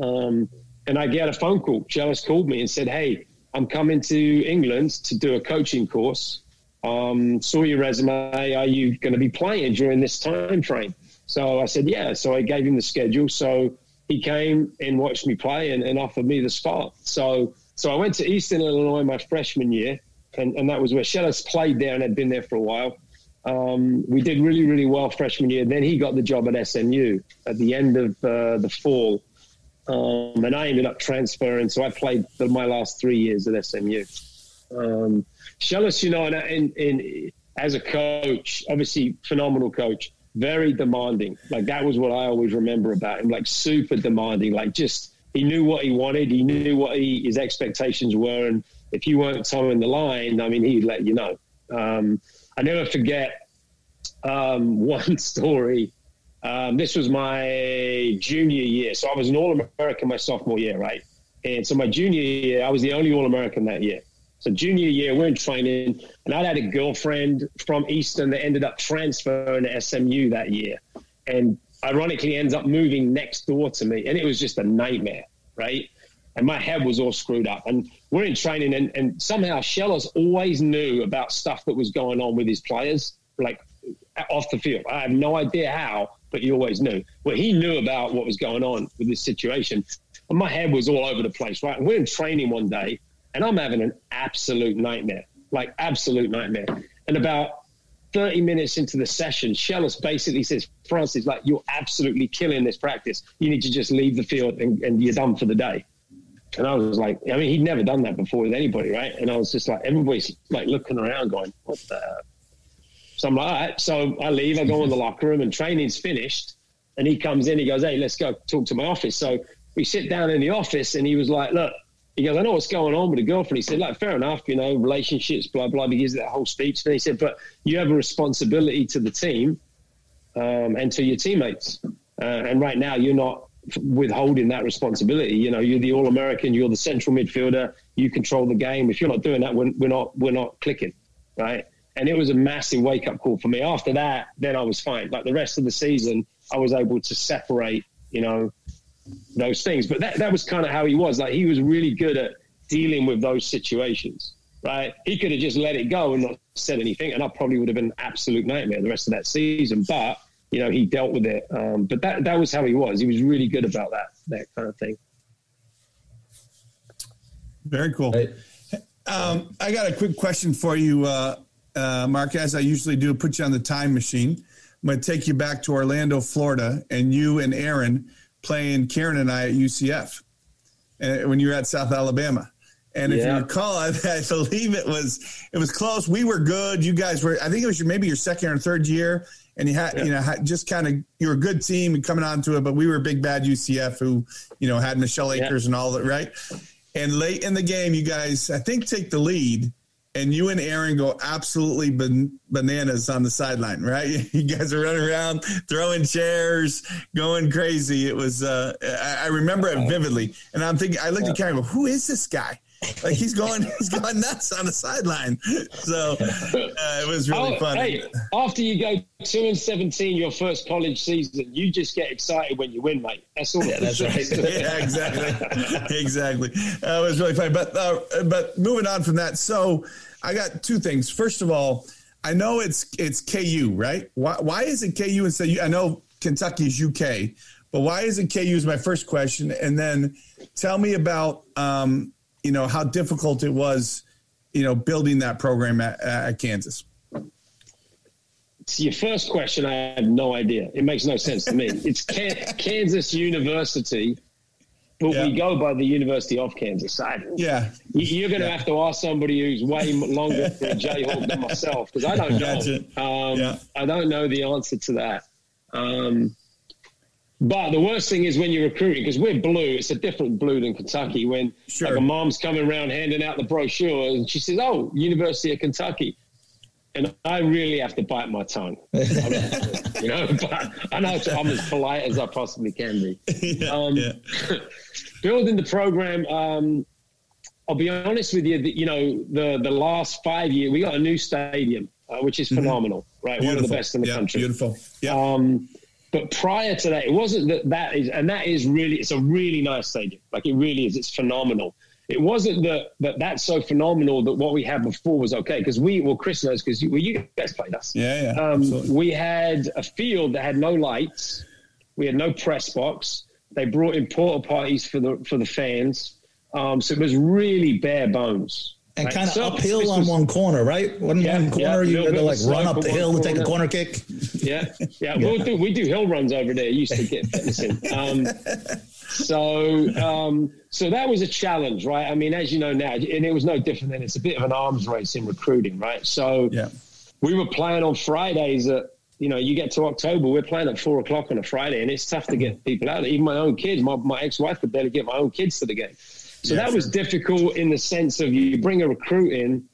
Um, and I get a phone call. Schellas called me and said, Hey, I'm coming to England to do a coaching course. Um, saw your resume. Are you going to be playing during this time frame? So I said, Yeah. So I gave him the schedule. So he came and watched me play and, and offered me the spot. So, so I went to Eastern Illinois my freshman year, and, and that was where Schellas played there and had been there for a while. Um, we did really, really well freshman year. Then he got the job at SMU at the end of uh, the fall. Um, and I ended up transferring. So I played the, my last three years at SMU. Um, Schellas, you know, in, in, as a coach, obviously phenomenal coach, very demanding. Like that was what I always remember about him, like super demanding. Like just he knew what he wanted, he knew what he, his expectations were, and if you weren't toeing the line, I mean, he'd let you know. Um, I never forget um, one story. Um, this was my junior year. So I was an All American my sophomore year, right? And so my junior year, I was the only All American that year. So junior year, we're in training, and I had a girlfriend from Eastern that ended up transferring to SMU that year, and ironically ends up moving next door to me, and it was just a nightmare, right? and my head was all screwed up. And we're in training, and, and somehow Schellas always knew about stuff that was going on with his players, like off the field. I have no idea how, but he always knew. Well, he knew about what was going on with this situation. And my head was all over the place, right? We're in training one day, and I'm having an absolute nightmare, like absolute nightmare. And about 30 minutes into the session, Schellas basically says, Francis, like, you're absolutely killing this practice. You need to just leave the field and, and you're done for the day. And I was like, I mean, he'd never done that before with anybody, right? And I was just like, everybody's like looking around going, what the? So I'm like, all right. So I leave, I go in the locker room and training's finished. And he comes in, he goes, hey, let's go talk to my office. So we sit down in the office and he was like, look, he goes, I know what's going on with the girlfriend. He said, like, fair enough, you know, relationships, blah, blah. He gives that whole speech. And he said, but you have a responsibility to the team um, and to your teammates. Uh, and right now you're not withholding that responsibility. You know, you're the All American, you're the central midfielder, you control the game. If you're not doing that, we're, we're not we're not clicking, right? And it was a massive wake up call for me. After that, then I was fine. Like the rest of the season, I was able to separate, you know, those things. But that that was kind of how he was. Like he was really good at dealing with those situations. Right, he could have just let it go and not said anything, and I probably would have been an absolute nightmare the rest of that season. But you know, he dealt with it. Um, but that that was how he was. He was really good about that that kind of thing. Very cool. Um, I got a quick question for you, uh, uh, Mark. As I usually do, put you on the time machine. I'm going to take you back to Orlando, Florida, and you and Aaron playing Karen and I at UCF, and uh, when you were at South Alabama. And if yeah. you recall, I, I, believe it was it was close. We were good. You guys were. I think it was your, maybe your second or third year, and you had yeah. you know just kind of you were a good team and coming on to it, but we were big bad UCF who you know had Michelle Akers yeah. and all that right. And late in the game, you guys I think take the lead, and you and Aaron go absolutely ban- bananas on the sideline, right? You guys are running around, throwing chairs, going crazy. It was, uh, I, I remember it vividly. And I'm thinking, I looked at Karen and go, who is this guy? Like he's going, he's going nuts on the sideline. So uh, it was really Oh, fun. Hey, after you go two and seventeen, your first college season, you just get excited when you win, mate. That's all. Yeah, that's right. yeah, exactly, exactly. Uh, it was really funny. But uh, but moving on from that, so I got two things. First of all, I know it's it's KU, right? Why why is it KU instead? of- I know Kentucky's UK, but why is it KU? Is my first question, and then tell me about um, you know how difficult it was, you know, building that program at, at Kansas. To your first question, I have no idea. It makes no sense to me. It's Kansas University, but Yeah. we go by the University of Kansas. I, Yeah, you- You're going to Yeah. have to ask somebody who's way longer for a Jayhawk than myself because I don't know. Um, Yeah. I don't know the answer to that. Um, but the worst thing is when you're recruiting because we're blue. It's a different blue than Kentucky. When Sure. like a mom's coming around handing out the brochure and she says, "Oh, University of Kentucky," and I really have to bite my tongue. you know, but I know I'm as polite as I possibly can be yeah, Um, yeah. building the program. Um, I'll be honest with you. That, you know, the the last five years, we got a new stadium, uh, which is phenomenal, right? One of the Mm-hmm. Best in the yeah, country. Beautiful. Yeah. Um, but prior to that, it wasn't that that is, and that is really, it's a really nice stadium. Like it really is. It's phenomenal. It wasn't that, that that's so phenomenal that what we had before was okay. Because we, well, Chris knows because well, you guys played us. Yeah, yeah, Um, we had a field that had no lights. We had no press box. They brought in porta potties for the for the fans. Um, so it was really bare bones. And Right? kind of So uphill on one corner, right? One, Yeah, one yeah, corner, you had to like run up the hill to take a corner. kick. Yeah, yeah, we'll do. We do hill runs over there. Used to get fitness in. Um, so, um, so that was a challenge, right? I mean, as you know now, and it was no different than it's a bit of an arms race in recruiting, right? So, Yeah. we were playing on Fridays at. You know, you get to October, we're playing at four o'clock on a Friday, and it's tough to get people out. Even my own kids, my, my ex-wife could barely get my own kids to the game. So Yeah, that was sure. difficult in the sense of you bring a recruit in,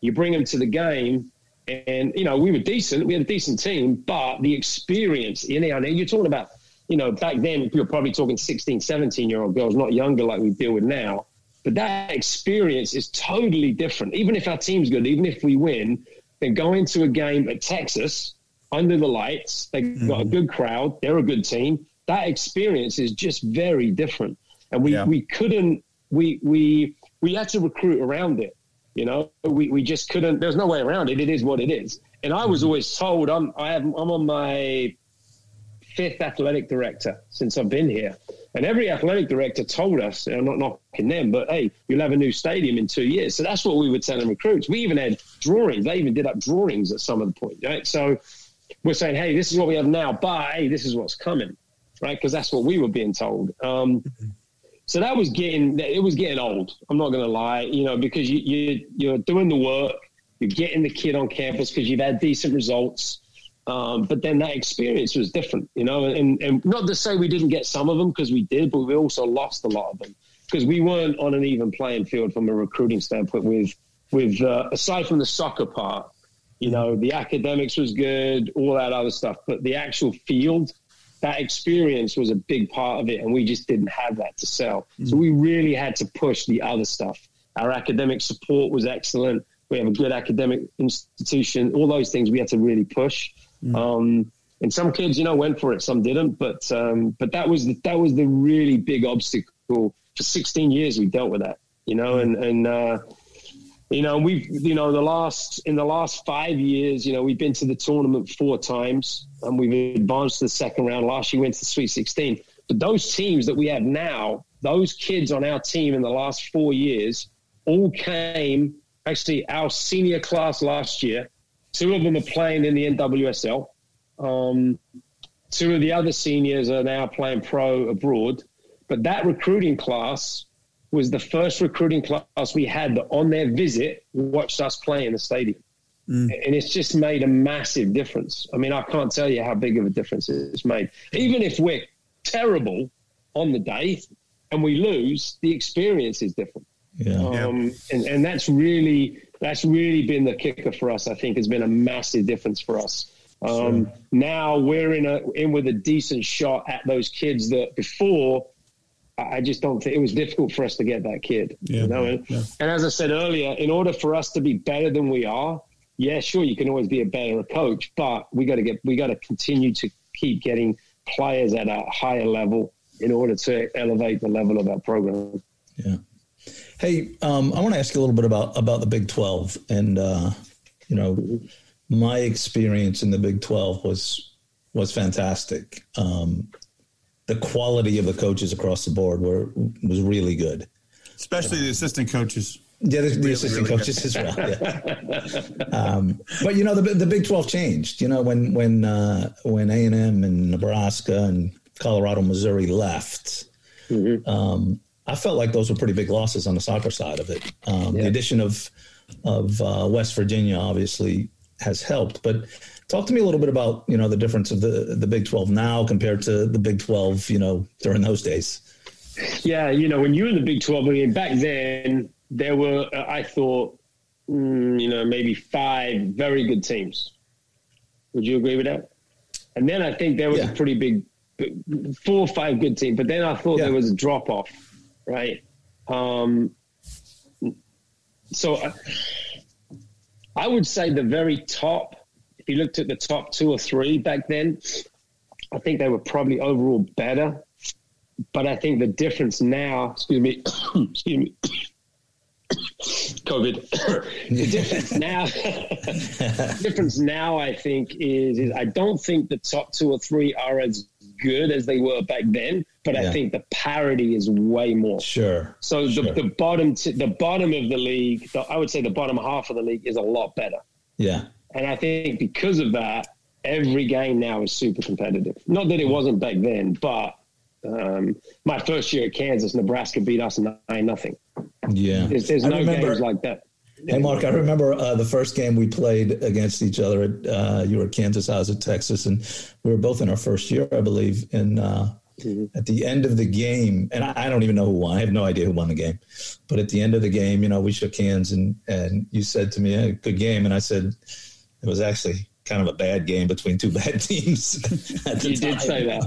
you bring them to the game, and you know we were decent. We had a decent team, but the experience. You know, you're talking about. You know, back then you're probably talking 16, 17 year old girls, not younger like we deal with now. But that experience is totally different. Even if our team's good, even if we win, then going to a game at Texas under the lights, they have got a mm-hmm. good crowd, they're a good team. That experience is just very different. And we, Yeah. we couldn't we we we had to recruit around it. You know, we, we just couldn't. There's no way around it. It is what it is. And I was always told I'm I have I'm on my fifth athletic director since I've been here, and every athletic director told us, and I'm not knocking them, but hey, you'll have a new stadium in two years. So that's what we were telling recruits. We even had drawings. They even did up drawings at some of the point, right? So we're saying, hey, this is what we have now, but hey, this is what's coming, right? Because that's what we were being told. Um, so that was getting it was getting old. I'm not going to lie, you know, because you, you you're doing the work, you're getting the kid on campus because you've had decent results. Um, but then that experience was different, you know, and, and not to say we didn't get some of them because we did, but we also lost a lot of them because we weren't on an even playing field from a recruiting standpoint with, with, uh, aside from the soccer part, you know, the academics was good, all that other stuff, but the actual field, that experience was a big part of it. And we just didn't have that to sell. So we really had to push the other stuff. Our academic support was excellent. We have a good academic institution, all those things we had to really push. Um, and some kids, you know, went for it, some didn't. But um, but that was the, that was the really big obstacle for 16 years. We dealt with that, you know, and and uh, you know we've you know the last in the last five years, you know, we've been to the tournament four times and we've advanced to the second round. Last year, we went to the Sweet 16. But those teams that we have now, those kids on our team in the last four years, all came. Actually, our senior class last year, two of them are playing in the NWSL. Um, two of the other seniors are now playing pro abroad. But that recruiting class was the first recruiting class we had that on their visit watched us play in the stadium. And it's just made a massive difference. I mean, I can't tell you how big of a difference it's made. Even if we're terrible on the day and we lose, the experience is different. Yeah. Um, and, and that's really that's really been the kicker for us. I think has been a massive difference for us. Um, sure. Now we're in a in with a decent shot at those kids that before I just don't think it was difficult for us to get that kid. Yeah, you know? and, yeah. and as I said earlier, in order for us to be better than we are, yeah, sure, you can always be a better coach, but we got to get we got to continue to keep getting players at a higher level in order to elevate the level of our program. Yeah. Hey, um, I want to ask you a little bit about about the Big Twelve, and uh, you know, my experience in the Big Twelve was was fantastic. Um, the quality of the coaches across the board were was really good, especially the assistant coaches. Yeah, the, the really, assistant really coaches good. as well. Yeah. um, but you know, the the Big Twelve changed. You know, when when uh, when A and M and Nebraska and Colorado, Missouri left. Mm-hmm. Um, I felt like those were pretty big losses on the soccer side of it. Um, yeah. The addition of of uh, West Virginia obviously has helped, but talk to me a little bit about you know the difference of the the Big Twelve now compared to the Big Twelve, you know, during those days. Yeah, you know, when you were in the Big Twelve, I mean, back then there were, uh, I thought, mm, you know, maybe five very good teams. Would you agree with that? And then I think there was yeah. a pretty big four or five good teams, but then I thought yeah. there was a drop off right? Um, so I, I would say the very top, if you looked at the top two or three back then, I think they were probably overall better. But I think the difference now, excuse me, excuse me, COVID. the difference now, difference now, I think is, is I don't think the top two or three are as good as they were back then, but yeah. I think the parity is way more. Sure. So sure. the, the bottom t- the bottom of the league, the, I would say the bottom half of the league is a lot better. Yeah. And I think because of that, every game now is super competitive. Not that it wasn't back then, but um, my first year at Kansas, Nebraska beat us nine nothing. Yeah, there's, there's no remember, games like that. Hey, Mark, I remember uh, the first game we played against each other. At, uh, you were at Kansas, I was at Texas, and we were both in our first year, I believe. And uh, mm-hmm. at the end of the game, and I, I, don't even know who won. I have no idea who won the game. But at the end of the game, you know, we shook hands, and and you said to me, hey, "Good game," and I said, "It was actually." Kind of a bad game between two bad teams. you did say that.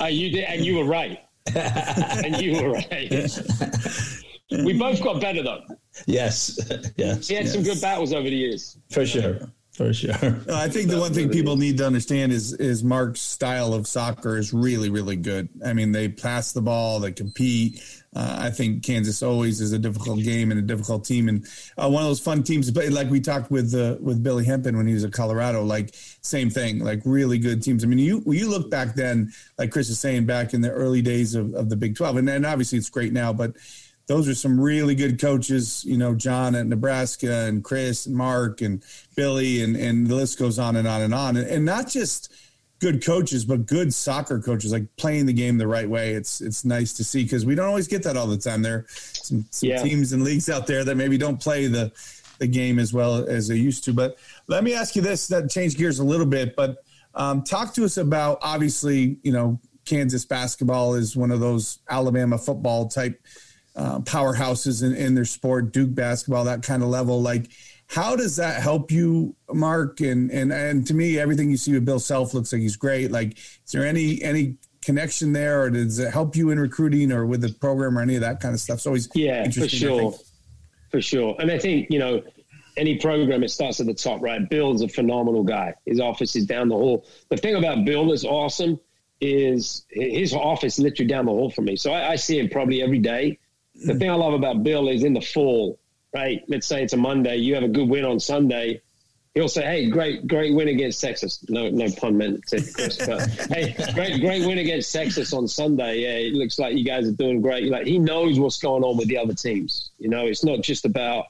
uh, you did, and you were right. and you were right. We both got better though. Yes, yes. He had yes. some good battles over the years. For sure. For sure. I think the one thing people need to understand is is Mark's style of soccer is really really good. I mean, they pass the ball, they compete. Uh, I think Kansas always is a difficult game and a difficult team, and uh, one of those fun teams. But like we talked with uh, with Billy Hempen when he was at Colorado, like same thing, like really good teams. I mean, you you look back then, like Chris is saying, back in the early days of, of the Big Twelve, and, and obviously it's great now, but those are some really good coaches, you know, John at Nebraska and Chris and Mark and Billy and, and the list goes on and on and on. And, and not just good coaches, but good soccer coaches, like playing the game the right way. It's it's nice to see because we don't always get that all the time. There are some, some yeah. teams and leagues out there that maybe don't play the the game as well as they used to. But let me ask you this: that change gears a little bit, but um, talk to us about obviously, you know, Kansas basketball is one of those Alabama football type uh, powerhouses in, in their sport, Duke basketball, that kind of level. Like, how does that help you, Mark? And and and to me, everything you see with Bill Self looks like he's great. Like, is there any any connection there, or does it help you in recruiting or with the program or any of that kind of stuff? It's always yeah, for sure, for sure. And I think you know any program it starts at the top, right? Bill's a phenomenal guy. His office is down the hall. The thing about Bill that's awesome is his office literally down the hall from me. So I, I see him probably every day the hmm. thing I love about Bill is in the fall, right? Let's say it's a Monday, you have a good win on Sunday. He'll say, "Hey, great, great win against Texas." No, no pun meant to Chris, but hey, great, great win against Texas on Sunday. Yeah, it looks like you guys are doing great. Like he knows what's going on with the other teams. You know, it's not just about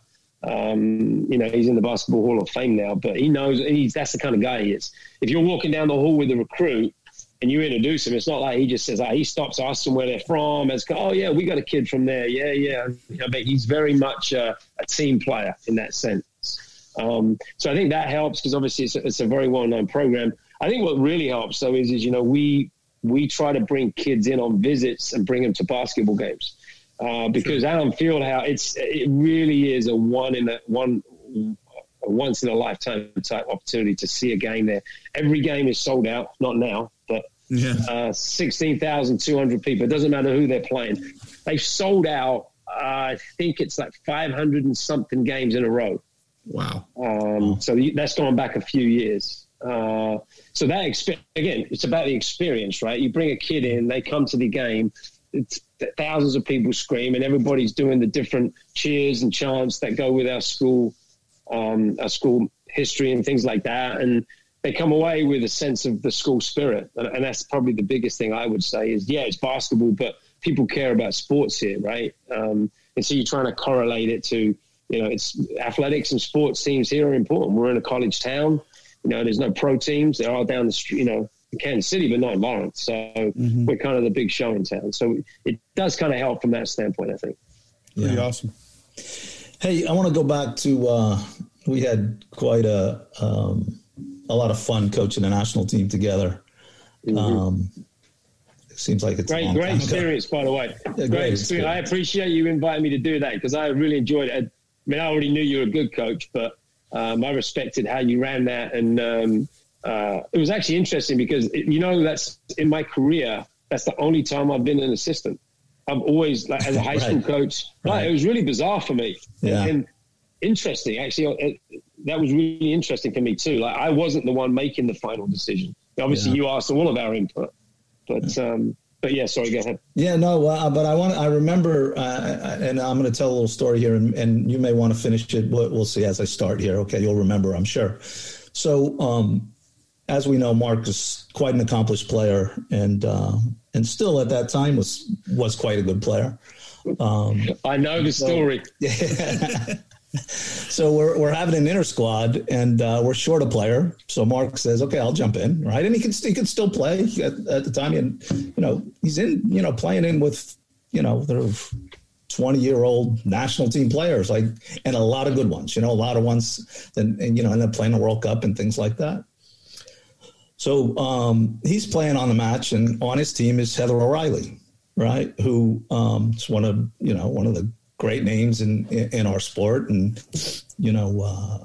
um, you know, he's in the Basketball Hall of Fame now, but he knows he's that's the kind of guy he is. If you're walking down the hall with a recruit and you introduce him, it's not like he just says, oh, he stops asking where they're from. It's, oh, yeah, we got a kid from there. Yeah, yeah. Know, but he's very much a, a team player in that sense. Um, so I think that helps because obviously it's a, it's a very well known program. I think what really helps though is, is, you know, we, we try to bring kids in on visits and bring them to basketball games. Uh, because Allen Fieldhouse, it's it really is a one in a one a once in a lifetime type opportunity to see a game there. Every game is sold out, not now, but yeah. uh, sixteen thousand two hundred people. It doesn't matter who they're playing. They've sold out. Uh, I think it's like five hundred and something games in a row. Wow. Um, So that's going back a few years. Uh, so that exp- again, it's about the experience, right? You bring a kid in, they come to the game. It's thousands of people scream, and everybody's doing the different cheers and chants that go with our school, um, our school history and things like that. And they come away with a sense of the school spirit, and, and that's probably the biggest thing I would say is, yeah, it's basketball, but people care about sports here, right? Um, and so you're trying to correlate it to you know, it's athletics and sports teams here are important. We're in a college town. You know, there's no pro teams. They're all down the street, you know, Kansas City, but not in Lawrence. So mm-hmm. we're kind of the big show in town. So it does kind of help from that standpoint, I think. Pretty awesome. Hey, I want to go back to, uh, we had quite a, um, a lot of fun coaching the national team together. Mm-hmm. Um, it seems like it's great, great experience, by the way. Yeah, great, great experience. experience. I appreciate you inviting me to do that because I really enjoyed it. I mean, I already knew you were a good coach, but um, I respected how you ran that, and um, uh, it was actually interesting because it, you know that's in my career. That's the only time I've been an assistant. I've always, like, as a high school coach, right. Like, it was really bizarre for me. Yeah. And interesting, actually, it, uh, that was really interesting for me too. Like I wasn't the one making the final decision. Obviously, yeah. you asked all of our input, but um, but yeah, sorry, go ahead. Yeah, no, uh, but I want I remember, uh, and I'm going to tell a little story here, and, and you may want to finish it. We'll, we'll, see as I start here. Okay, you'll remember, I'm sure. So, um, as we know, Mark is quite an accomplished player, and uh, and still at that time was was quite a good player. Um, I know the story. So, so we're, we're having an inner squad and uh, we're short a player. So Mark says, okay, I'll jump in. Right. And he can, he can still play at, at the time. And, you know, he's in, you know, playing in with, you know, the 20 year old national team players, like, and a lot of good ones, you know, a lot of ones and, and you know, end up playing the World Cup and things like that. So um, he's playing on the match and on his team is Heather O'Reilly, right? Who um, is one of, you know, one of the great names in in our sport, and you know uh,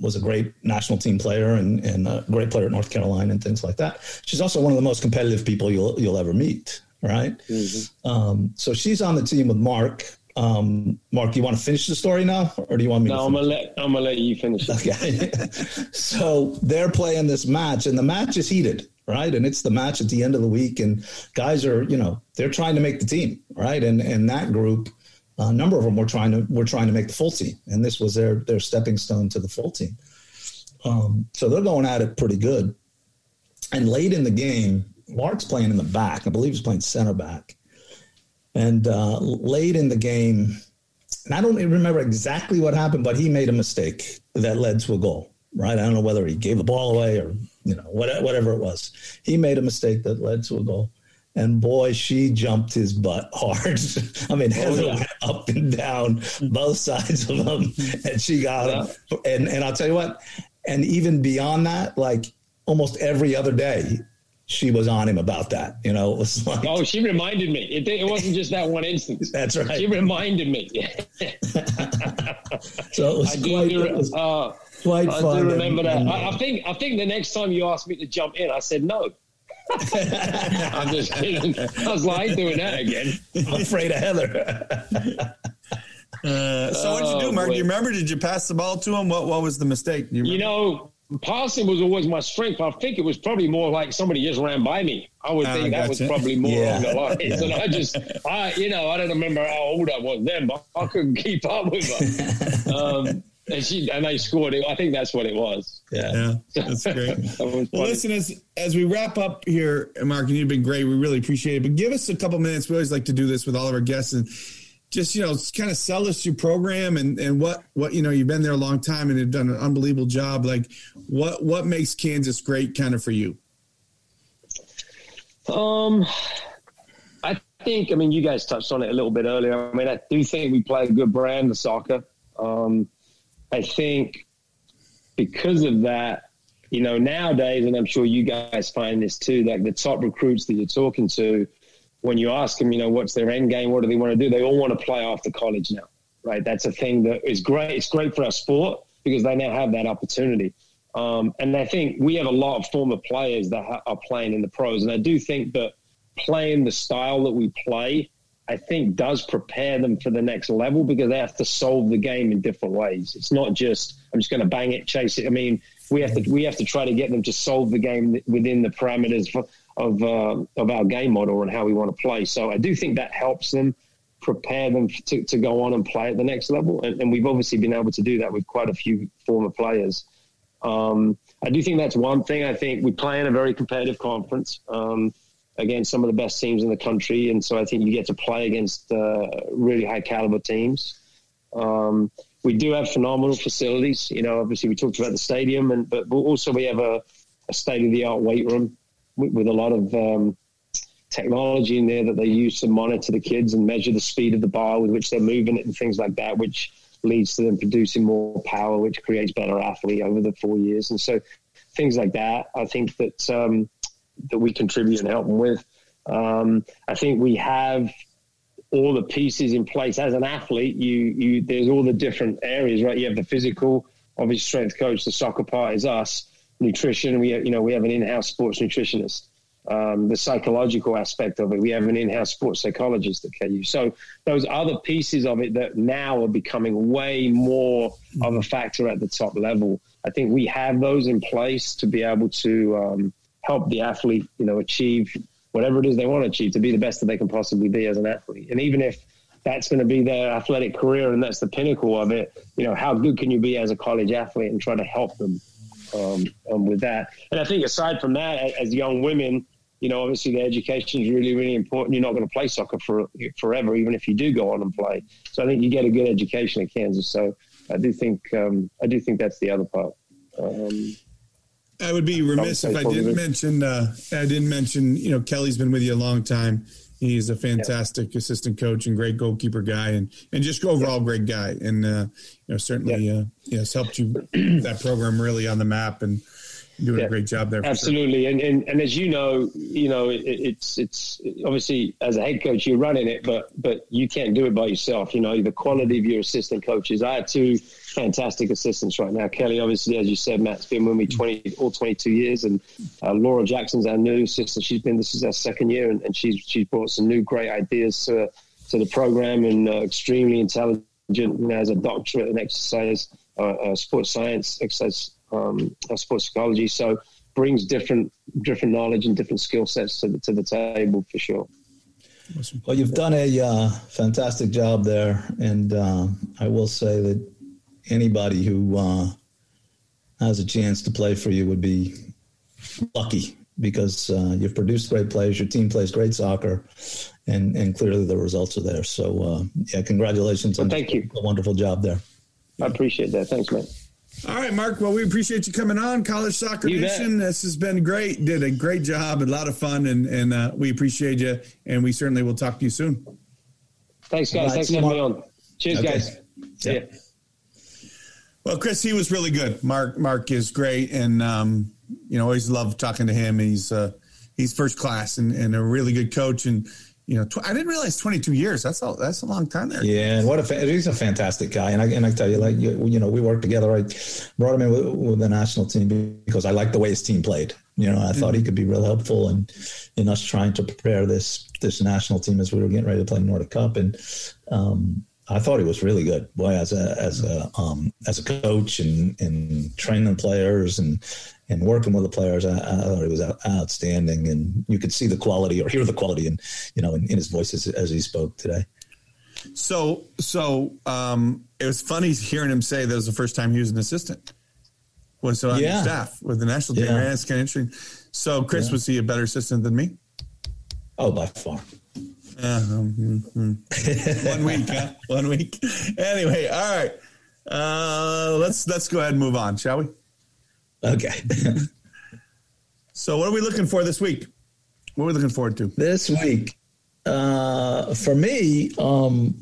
was a great national team player and, and a great player at North Carolina and things like that. She's also one of the most competitive people you'll you'll ever meet. Right. Mm-hmm. Um, so she's on the team with Mark. Um, Mark, you want to finish the story now, or do you want me? No, to I'm gonna let I'm gonna let you finish. Okay. so they're playing this match, and the match is heated right? And it's the match at the end of the week, and guys are, you know, they're trying to make the team, right? And and that group a number of them were trying to were trying to make the full team, and this was their their stepping stone to the full team. Um, so they're going at it pretty good. And late in the game, Mark's playing in the back. I believe he's playing center back. And uh, late in the game, and I don't remember exactly what happened, but he made a mistake that led to a goal. Right? I don't know whether he gave the ball away or you know whatever it was. He made a mistake that led to a goal and boy, she jumped his butt hard. I mean, oh, yeah. went up and down both sides of him, and she got yeah. him. And and I'll tell you what, and even beyond that, like almost every other day, she was on him about that. You know, it was like, oh, she reminded me. It, it wasn't just that one instance. That's right. She reminded me. so it was I quite. Do, it was uh, quite I fun. do remember and, that. And, I, I think. I think the next time you asked me to jump in, I said no. I'm just kidding. I was like doing that again. I'm afraid of Heather. Uh, so what did you do, Mark? Do you remember? Did you pass the ball to him? What What was the mistake? You, you, know, passing was always my strength. I think it was probably more like somebody just ran by me. I would uh, think that was probably more yeah. along the lines. Yeah. And I just, I, you know, I don't remember how old I was then, but I couldn't keep up with her. Um, and she and they scored it. I think that's what it was. Yeah, yeah that's great. that well, listen, as as we wrap up here, Mark, and you've been great. We really appreciate it. But give us a couple minutes. We always like to do this with all of our guests and just you know kind of sell us your program and and what what you know you've been there a long time and have done an unbelievable job. Like what what makes Kansas great, kind of for you? Um. I think, I mean, you guys touched on it a little bit earlier. I mean, I do think we play a good brand of soccer. Um, I think because of that, you know, nowadays, and I'm sure you guys find this too, like the top recruits that you're talking to, when you ask them, you know, what's their end game? What do they want to do? They all want to play after college now, right? That's a thing that is great. It's great for our sport because they now have that opportunity. Um, and I think we have a lot of former players that ha- are playing in the pros. And I do think that playing the style that we play, I think does prepare them for the next level because they have to solve the game in different ways. It's not just, I'm just going to bang it, chase it. I mean, we have to, we have to try to get them to solve the game within the parameters for, of, uh, of our game model and how we want to play. So I do think that helps them prepare them to, to go on and play at the next level. And, and we've obviously been able to do that with quite a few former players. Um, I do think that's one thing. I think we play in a very competitive conference um, against some of the best teams in the country, and so I think you get to play against uh, really high caliber teams. Um, we do have phenomenal facilities. You know, obviously we talked about the stadium, and but also we have a, a state of the art weight room with, a lot of um, technology in there that they use to monitor the kids and measure the speed of the bar with which they're moving it and things like that, which leads to them producing more power, which creates better athlete over the four years. And so things like that, I think that um, that we contribute and help them with. Um, I think we have all the pieces in place as an athlete. You you there's all the different areas, right? You have the physical, obviously strength coach. The soccer part is us. Nutrition. We have, you know we have an in-house sports nutritionist um, the psychological aspect of it. We have an in-house sports psychologist at KU. So those other pieces of it that now are becoming way more of a factor at the top level. I think we have those in place to be able to um, help the athlete, you know, achieve whatever it is they want to achieve to be the best that they can possibly be as an athlete. And even if that's going to be their athletic career and that's the pinnacle of it, you know, how good can you be as a college athlete and try to help them um, um, with that? And I think aside from that, as young women, you know, obviously the education is really, really important. You're not going to play soccer for forever, even if you do go on and play. So I think you get a good education in Kansas. So I do think um, I do think that's the other part. Um, I would be remiss if I didn't mention uh, I didn't mention you know Kelly's been with you a long time. He's a fantastic yeah. assistant coach and great goalkeeper guy, and and just overall yeah. great guy, and uh, you know certainly yeah. uh, you know, has helped you that program really on the map and doing a great job there. Absolutely, sure. and, and and as you know, you know it, it's it's obviously as a head coach you're running it, but but you can't do it by yourself. You know the quality of your assistant coaches. I have two fantastic assistants right now. Kelly, obviously, as you said, Matt's been with me twenty all twenty two years, and uh, Laura Jackson's our new assistant. She's been this is our second year, and, and she's she's brought some new great ideas to to the program, and uh, extremely intelligent. You know, has a doctorate in exercise, uh, uh sports science, exercise um, sports psychology. So brings different different knowledge and different skill sets to the, to the table for sure. Well, you've done a uh, fantastic job there, and uh, I will say that anybody who uh, has a chance to play for you would be lucky because uh, you've produced great players, your team plays great soccer, and and clearly the results are there. So, uh, yeah, congratulations well, on thank you. a wonderful job there. I appreciate that. Thanks, man. All right, Mark. Well, we appreciate you coming on College Soccer you Nation. Bet. This has been great. Did a great job, a lot of fun, and and uh, we appreciate you. And we certainly will talk to you soon. Thanks, guys. Right, Thanks for having me on. Cheers, okay. guys. See yeah. Well, Chris, he was really good. Mark, Mark is great, and um, you know, always love talking to him. He's uh, he's first class and, and a really good coach, and you know, tw- I didn't realize 22 years. That's a that's a long time there. Yeah, and what a fa- he's a fantastic guy. And I and I tell you, like you, you know, we worked together. I brought him in with, with, the national team because I liked the way his team played. You know, I mm-hmm. thought he could be real helpful in in us trying to prepare this this national team as we were getting ready to play Nordic Cup. And um, I thought he was really good. Boy, as a as a um, as a coach and and training players and and working with the players, I, I, thought he was outstanding. And you could see the quality or hear the quality in you know in, in his voice as, as, he spoke today. So so um, it was funny hearing him say that was the first time he was an assistant. Was so on yeah. staff with the national team. Yeah. It's kind of interesting. So Chris, yeah. was he a better assistant than me? Oh, by far. Uh, mm-hmm. One week, huh? One week. Anyway, all right. Uh, let's let's go ahead and move on, shall we? Okay. so, what are we looking for this week? What are we looking forward to this week? Uh, for me, um,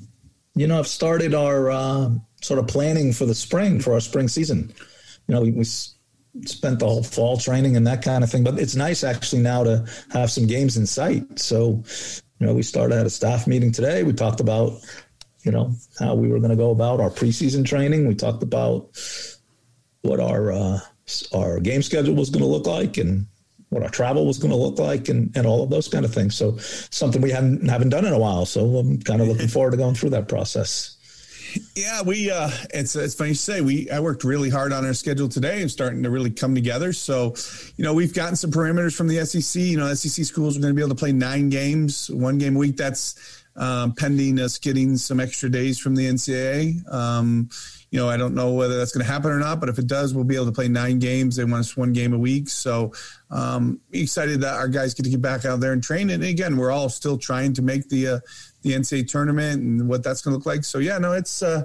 you know, I've started our uh, sort of planning for the spring for our spring season. You know, we, we spent the whole fall training and that kind of thing. But it's nice actually now to have some games in sight. So, you know, we started at a staff meeting today. We talked about, you know, how we were going to go about our preseason training. We talked about what our uh, our game schedule was going to look like and what our travel was going to look like and, and all of those kind of things. So something we haven't haven't done in a while. So I'm kind of looking forward to going through that process. Yeah, we uh it's it's funny you say we I worked really hard on our schedule today and starting to really come together. So, you know, we've gotten some parameters from the SEC. You know, SEC schools are going to be able to play nine games, one game a week. That's um, pending us getting some extra days from the NCAA. Um, you know, I don't know whether that's going to happen or not, but if it does, we'll be able to play nine games. They want us one game a week. So um, excited that our guys get to get back out there and train. And again, we're all still trying to make the uh, the NCAA tournament and what that's going to look like. So yeah, no, it's uh,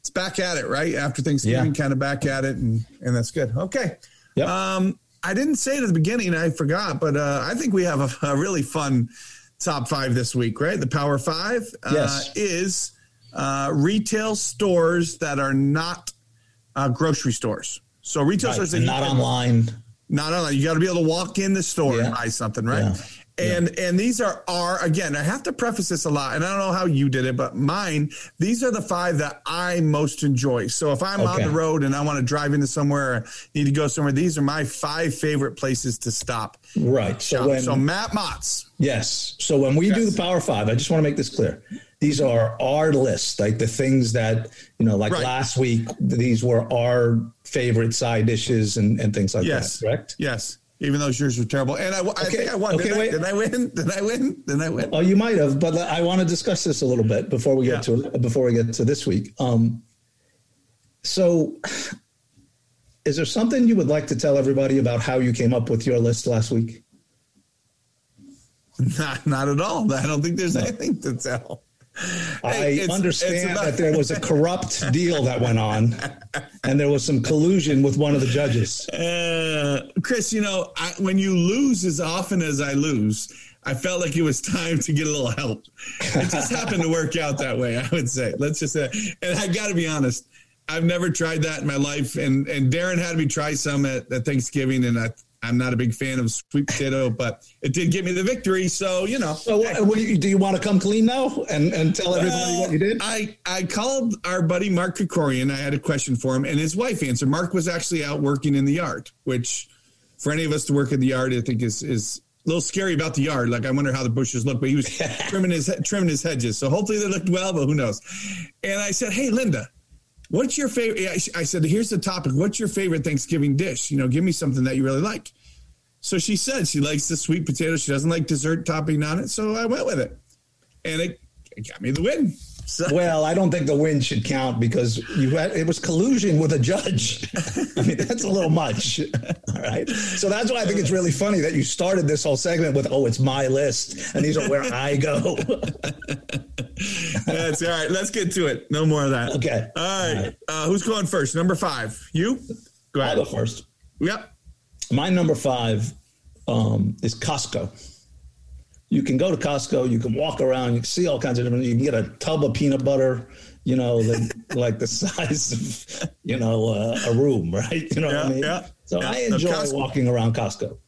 it's back at it right after Thanksgiving, yeah. kind of back at it, and and that's good. Okay. Yep. Um, I didn't say it at the beginning, I forgot, but uh, I think we have a, a, really fun top five this week, right? The Power Five uh, yes. is uh, retail stores that are not uh, grocery stores. So retail right. stores that not online. Not online. You got to be able to walk in the store yeah. and buy something, right? Yeah. And yeah. and these are are again, I have to preface this a lot, and I don't know how you did it, but mine, these are the five that I most enjoy. So if I'm okay. on the road and I want to drive into somewhere, need to go somewhere, these are my five favorite places to stop. Right. So when, so Matt Motts. Yes. So when we yes. do the Power Five, I just want to make this clear these are our list, like the things that you know, like right. last week, these were our favorite side dishes and, and things like yes. that. Correct? Yes. Even though yours were terrible, and I, I okay. think I won. Okay, did, wait. I, did I win? Did I win? Did I win? Oh, you might have, but I want to discuss this a little bit before we get yeah. to before we get to this week. Um, so, is there something you would like to tell everybody about how you came up with your list last week? Not, not at all. I don't think there's no. anything to tell. I it's, understand it's that there was a corrupt deal that went on, and there was some collusion with one of the judges. Uh, Chris, you know, I, when you lose as often as I lose, I felt like it was time to get a little help. It just happened to work out that way. I would say. Let's just say, and I got to be honest. I've never tried that in my life, and and Darren had me try some at, at Thanksgiving, and I I'm not a big fan of sweet potato, but it did give me the victory. So you know. So what, you, do you want to come clean now and, and tell everybody what you did? I I called our buddy Mark Krikorian. I had a question for him, and his wife answered. Mark was actually out working in the yard, which for any of us to work in the yard, I think is is a little scary about the yard. Like I wonder how the bushes look, but he was trimming his trimming his hedges. So hopefully they looked well, but who knows? And I said, "Hey, Linda." What's your favorite? I said, here's the topic. What's your favorite Thanksgiving dish? You know, give me something that you really like. So she said she likes the sweet potato. She doesn't like dessert topping on it. So I went with it. And it, it got me the win. So. Well, I don't think the win should count because you had it was collusion with a judge. I mean, that's a little much. All right. So that's why I think it's really funny that you started this whole segment with, "Oh, it's my list, and these are where I go." that's all right. Let's get to it. No more of that. Okay. All right. All right. Uh, who's going first? Number five. You. Go ahead. I'll go first. Yep my number five um, is Costco. You can go to Costco, you can walk around, you can see all kinds of different. You can get a tub of peanut butter, you know, the, like the size of, you know, uh, a room, right? You know yeah, what I mean? Yeah, so yeah. I enjoy walking around Costco.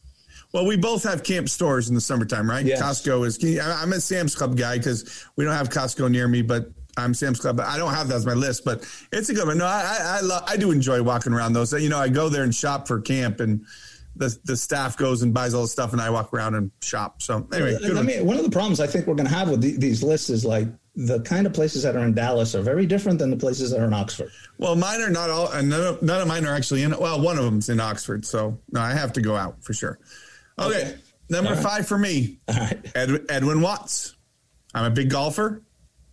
Well, we both have camp stores in the summertime, right? Yes. Costco is. I'm a Sam's Club guy because we don't have Costco near me, but I'm Sam's Club. But I don't have that as my list, but it's a good one. No, I I, I, love, I do enjoy walking around those. You know, I go there and shop for camp and the the staff goes and buys all the stuff, and I walk around and shop. So anyway, uh, I one. mean, one of the problems I think we're going to have with the, these lists is like the kind of places that are in Dallas are very different than the places that are in Oxford. Well, mine are not all, and none of, none of mine are actually in. Well, one of them's in Oxford, so no, I have to go out for sure. Okay, okay. number right. five for me, Ed, Edwin Watts. I'm a big golfer.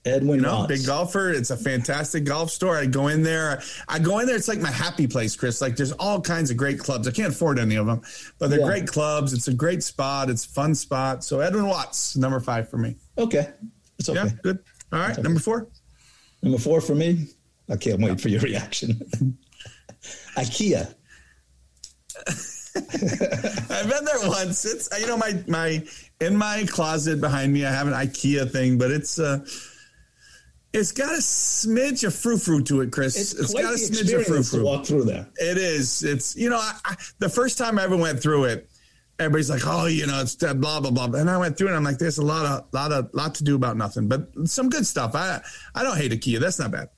Edwin, you know, big golfer. It's a fantastic golf store. I go in there. I go in there. It's like my happy place, Chris. Like there's all kinds of great clubs. I can't afford any of them, but they're yeah. great clubs. It's a great spot. It's a fun spot. So Edwin Watts, number five for me. Okay, it's okay. Yeah, good. All right, okay. number four. Number four for me. I can't wait for your reaction. IKEA. I've been there once. It's you know my my in my closet behind me. I have an IKEA thing, but it's. uh It's got a smidge of frou frou to it, Chris. It's, it's quite got a smidge of frou frou. walk through there. It is. It's you know, I, I, the first time I ever went through it, everybody's like, "Oh, you know, it's that blah blah blah." And I went through it. and I'm like, "There's a lot of lot of lot to do about nothing, but some good stuff." I I don't hate IKEA. That's not bad.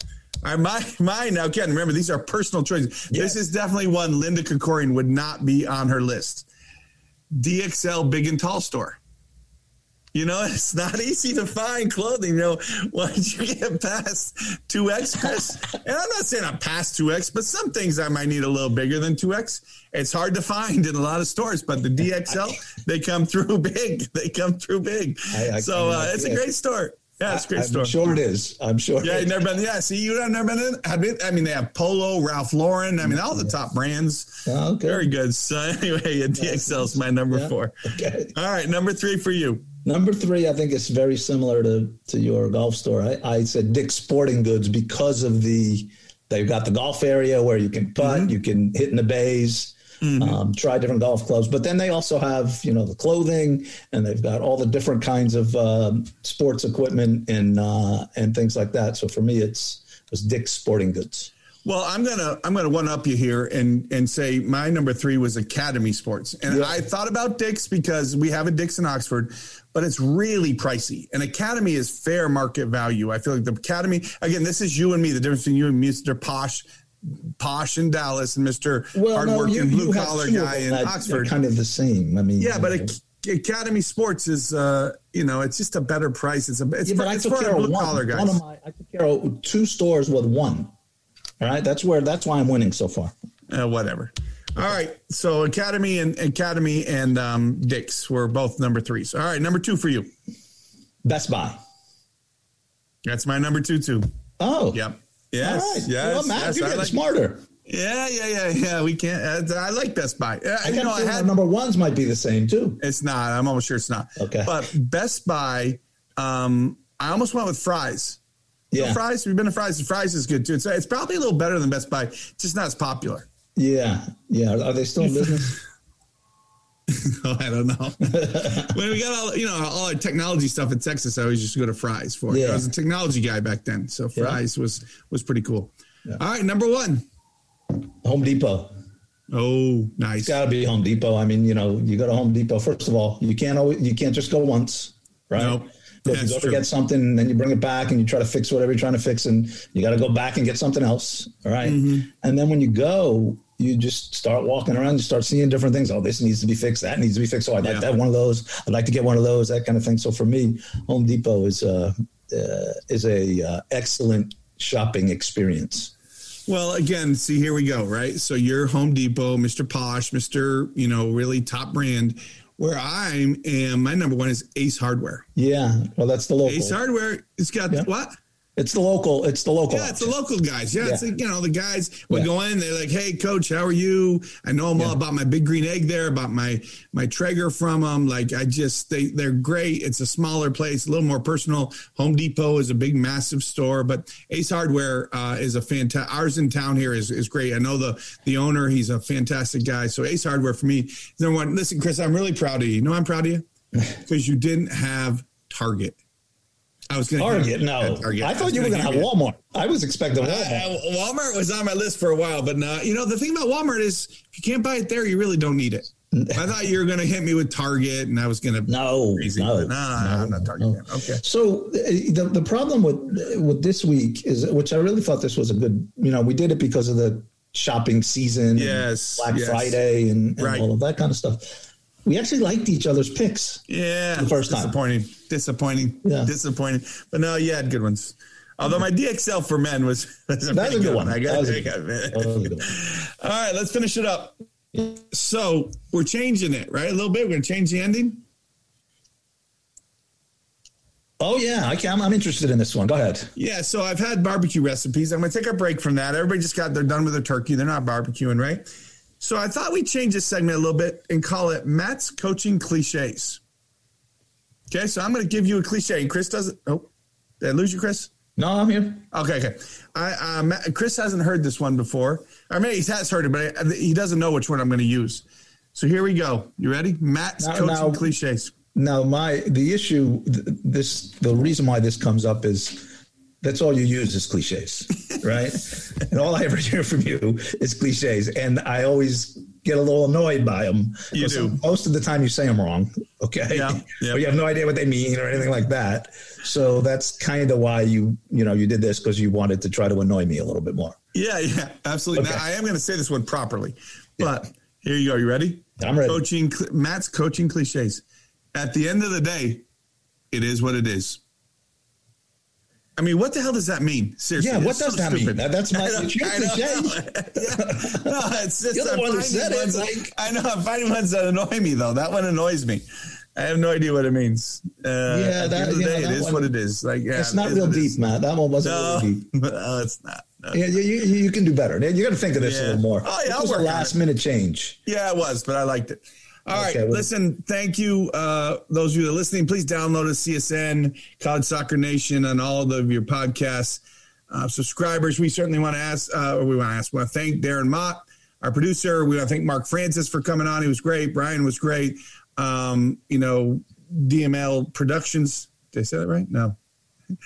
All right, my mine now, Ken. Remember, these are personal choices. Yeah. This is definitely one Linda Kokorian would not be on her list. DXL Big and Tall Store. You know, it's not easy to find clothing. You know, once you get past 2X, and I'm not saying I'm past 2X, but some things I might need a little bigger than 2X. It's hard to find in a lot of stores, but the DXL, they come through big. They come through big. I- I so uh, it's a great store. Yeah, it's a great store. I'm store. sure it is. I'm sure. Yeah, never been. Yeah, see, you've never been in. Have been, I mean, they have Polo, Ralph Lauren. I mean, all the top brands. Oh, okay. Very good. So anyway, DXL is my number Yeah. four. Okay. All right, number three for you. Number three, I think it's very similar to to your golf store. I, I said Dick's Sporting Goods because of the they've got the golf area where you can putt, Mm-hmm. you can hit in the bays, um, try different golf clubs. But then they also have you know the clothing, and they've got all the different kinds of um, sports equipment and uh, and things like that. So for me, it's it was Dick's Sporting Goods. Well, I'm gonna I'm gonna one up you here and and say my number three was Academy Sports, and Yeah. I thought about Dick's because we have a Dick's in Oxford, but it's really pricey. And Academy is fair market value. I feel like the Academy again. This is you and me. The difference between you and Mr. Posh, Posh in Dallas, and Mr. Hardworking blue have collar guy in that Oxford. kind of the same. I mean, Yeah, but Ac- Academy Sports is, uh, you know, it's just a better price. It's a, it's Yeah, for, but I it's for care our of blue one. collar guys. One of my, I took care of two stores with one. All right, that's where that's why I'm winning so far. uh, whatever. All right, so Academy and Academy and um, Dick's were both number threes. All right, number two for you. Best Buy. That's my number two too. Oh, Yep. Yes. All right. Yes. well, Matt, yes, you're getting like- smarter. Yeah, yeah, yeah, yeah. We can't. Uh, I like Best Buy. Uh, I you know, I had number ones might be the same too. It's not. I'm almost sure it's not. Okay. But Best Buy, um, I almost went with Fry's. Yeah, Fry's. We've been to Fry's. and Fry's is good too. It's, it's probably a little better than Best Buy. Just not as popular. yeah, yeah. Are they still in business? oh, I don't know. when we got all you know all our technology stuff in Texas, I always used to go to Fry's for. it. Yeah. I was a technology guy back then, so Yeah. Fry's was was pretty cool. Yeah. All right, number one. Home Depot. Oh, nice. It's got to be Home Depot. I mean, you know, you go to Home Depot. First of all, you can't always you can't just go once, right? Nope. If That's you go true. to get something, and then you bring it back, and you try to fix whatever you're trying to fix, and you got to go back and get something else. All right? Mm-hmm. And then when you go, you just start walking around. You start seeing different things. Oh, this needs to be fixed. That needs to be fixed. Oh, I'd like Yeah. to have one of those. I'd like to get one of those. That kind of thing. So for me, Home Depot is uh, uh, is a uh, excellent shopping experience. Well, again, see, here we go, right? So you're Home Depot, Mr. Posh, Mr. You know, really top brand. Where I am, and my number one is Ace Hardware. Yeah. Well, that's the local. Ace Hardware, it's got Yeah. what? It's the local. It's the local. Yeah, it's the local guys. Yeah, it's like, you know the guys would Yeah. go in. They're like, "Hey, coach, how are you?" I know them all Yeah. about my big green egg there, about my my Traeger from them. Like, I just they they're great. It's a smaller place, a little more personal. Home Depot is a big, massive store, but Ace Hardware uh, is a fantastic. Ours in town here is is great. I know the the owner. He's a fantastic guy. So Ace Hardware for me is number one. Listen, Chris, I'm really proud of you. You know, I'm proud of you because you didn't have Target. I was going to Target. No, Target. I thought you were gonna have Walmart. I was expecting Walmart. uh, Walmart was on my list for a while, but no, you know the thing about Walmart is if you can't buy it there, you really don't need it. I thought you were going to hit me with Target, and I was going to no, crazy. no, but no, I'm not Target. no. Okay, So uh, the the problem with with this week is, which I really thought this was a good. You know, we did it because of the shopping season, Yes, Black yes. Friday, and, and Right. all of that kind of stuff. We actually liked each other's picks. yeah, The first time. disappointing, disappointing, Yeah. disappointing. But no, you had good ones. Although my DXL for men was, was a That was pretty a good one. I got, That was a I good got- one. That was a good one. All right, let's finish it up. So we're changing it, right? A little bit. We're going to change the ending. Oh yeah, I can, I'm interested in this one. Go ahead. Yeah, so I've had barbecue recipes. I'm going to take a break from that. Everybody just got they're done with their turkey. They're not barbecuing, right? So I thought we'd change this segment a little bit and call it Matt's coaching cliches. Okay, so I'm going to give you a cliche, and Chris doesn't. Oh, did I lose you, Chris? No, I'm here. Okay, okay. I uh, Matt, Chris hasn't heard this one before. I mean, he has heard it, but he doesn't know which one I'm going to use. So here we go. You ready? Matt's Now- coaching now- cliches. Now, my the issue, this the reason why this comes up is that's all you use is cliches, right? and all I ever hear from you is cliches, and I always get a little annoyed by them. You do. Most of the time, you say them wrong. Okay, Yeah, yeah. but you have no idea what they mean or anything like that. So that's kind of why you you know you did this because you wanted to try to annoy me a little bit more. Yeah, yeah, absolutely. Okay. Now, I am going to say this one properly, but here you go. You ready? I'm ready. Coaching, Matt's coaching cliches. At the end of the day, it is what it is. I mean, what the hell does that mean? Seriously, Yeah, what does that mean? That- that's my- I don't- it's your I don't cliche. know. Yeah. No, it's just You're the I'm one who said it, like- I know I'm finding ones that annoy me though. That one annoys me. I have no idea what it means. Uh, the that- of the you know, day, it that is one- what it is. Like, yeah, it's not real it is. deep, Matt. That one wasn't No, really deep. no, it's not. No. Yeah, you, you, you can do better. You got to think of this a little more. Oh, yeah, I'll was a last minute change. Yeah, it was, but I liked it. All right, Okay, listen, thank you, uh, those of you that are listening. Please download us, CSN, College Soccer Nation, on all of your podcasts. Uh, subscribers, we certainly want to ask, uh, we want to ask, we want to thank Darren Mott, our producer. We want to thank Mark Francis for coming on. He was great. Brian was great. Um, you know, DML Productions. Did I say that right? No.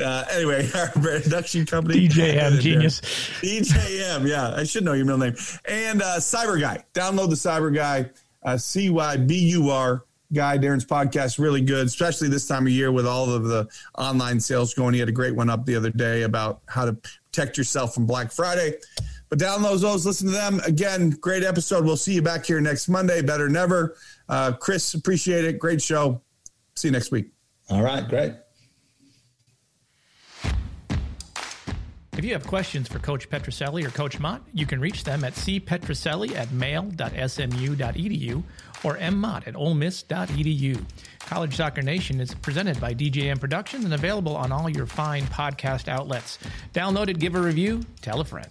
Uh, anyway, our production company, DJM genius. DJM, yeah, I should know your middle name. And uh, Cyber Guy, download the Cyber Guy, uh, C Y B U R guy. Darren's podcast really good, especially this time of year with all of the online sales going. He had a great one up the other day about how to protect yourself from Black Friday. But download those, listen to them. Again, great episode. We'll see you back here next Monday. Better than ever. Uh, Chris, appreciate it. Great show. See you next week. All right, great. If you have questions for Coach Petrucelli or Coach Mott, you can reach them at cpetrucelli at mail.smu.edu or mmott at olemiss.edu. College Soccer Nation is presented by DJM Productions and available on all your fine podcast outlets. Download it, give a review, tell a friend.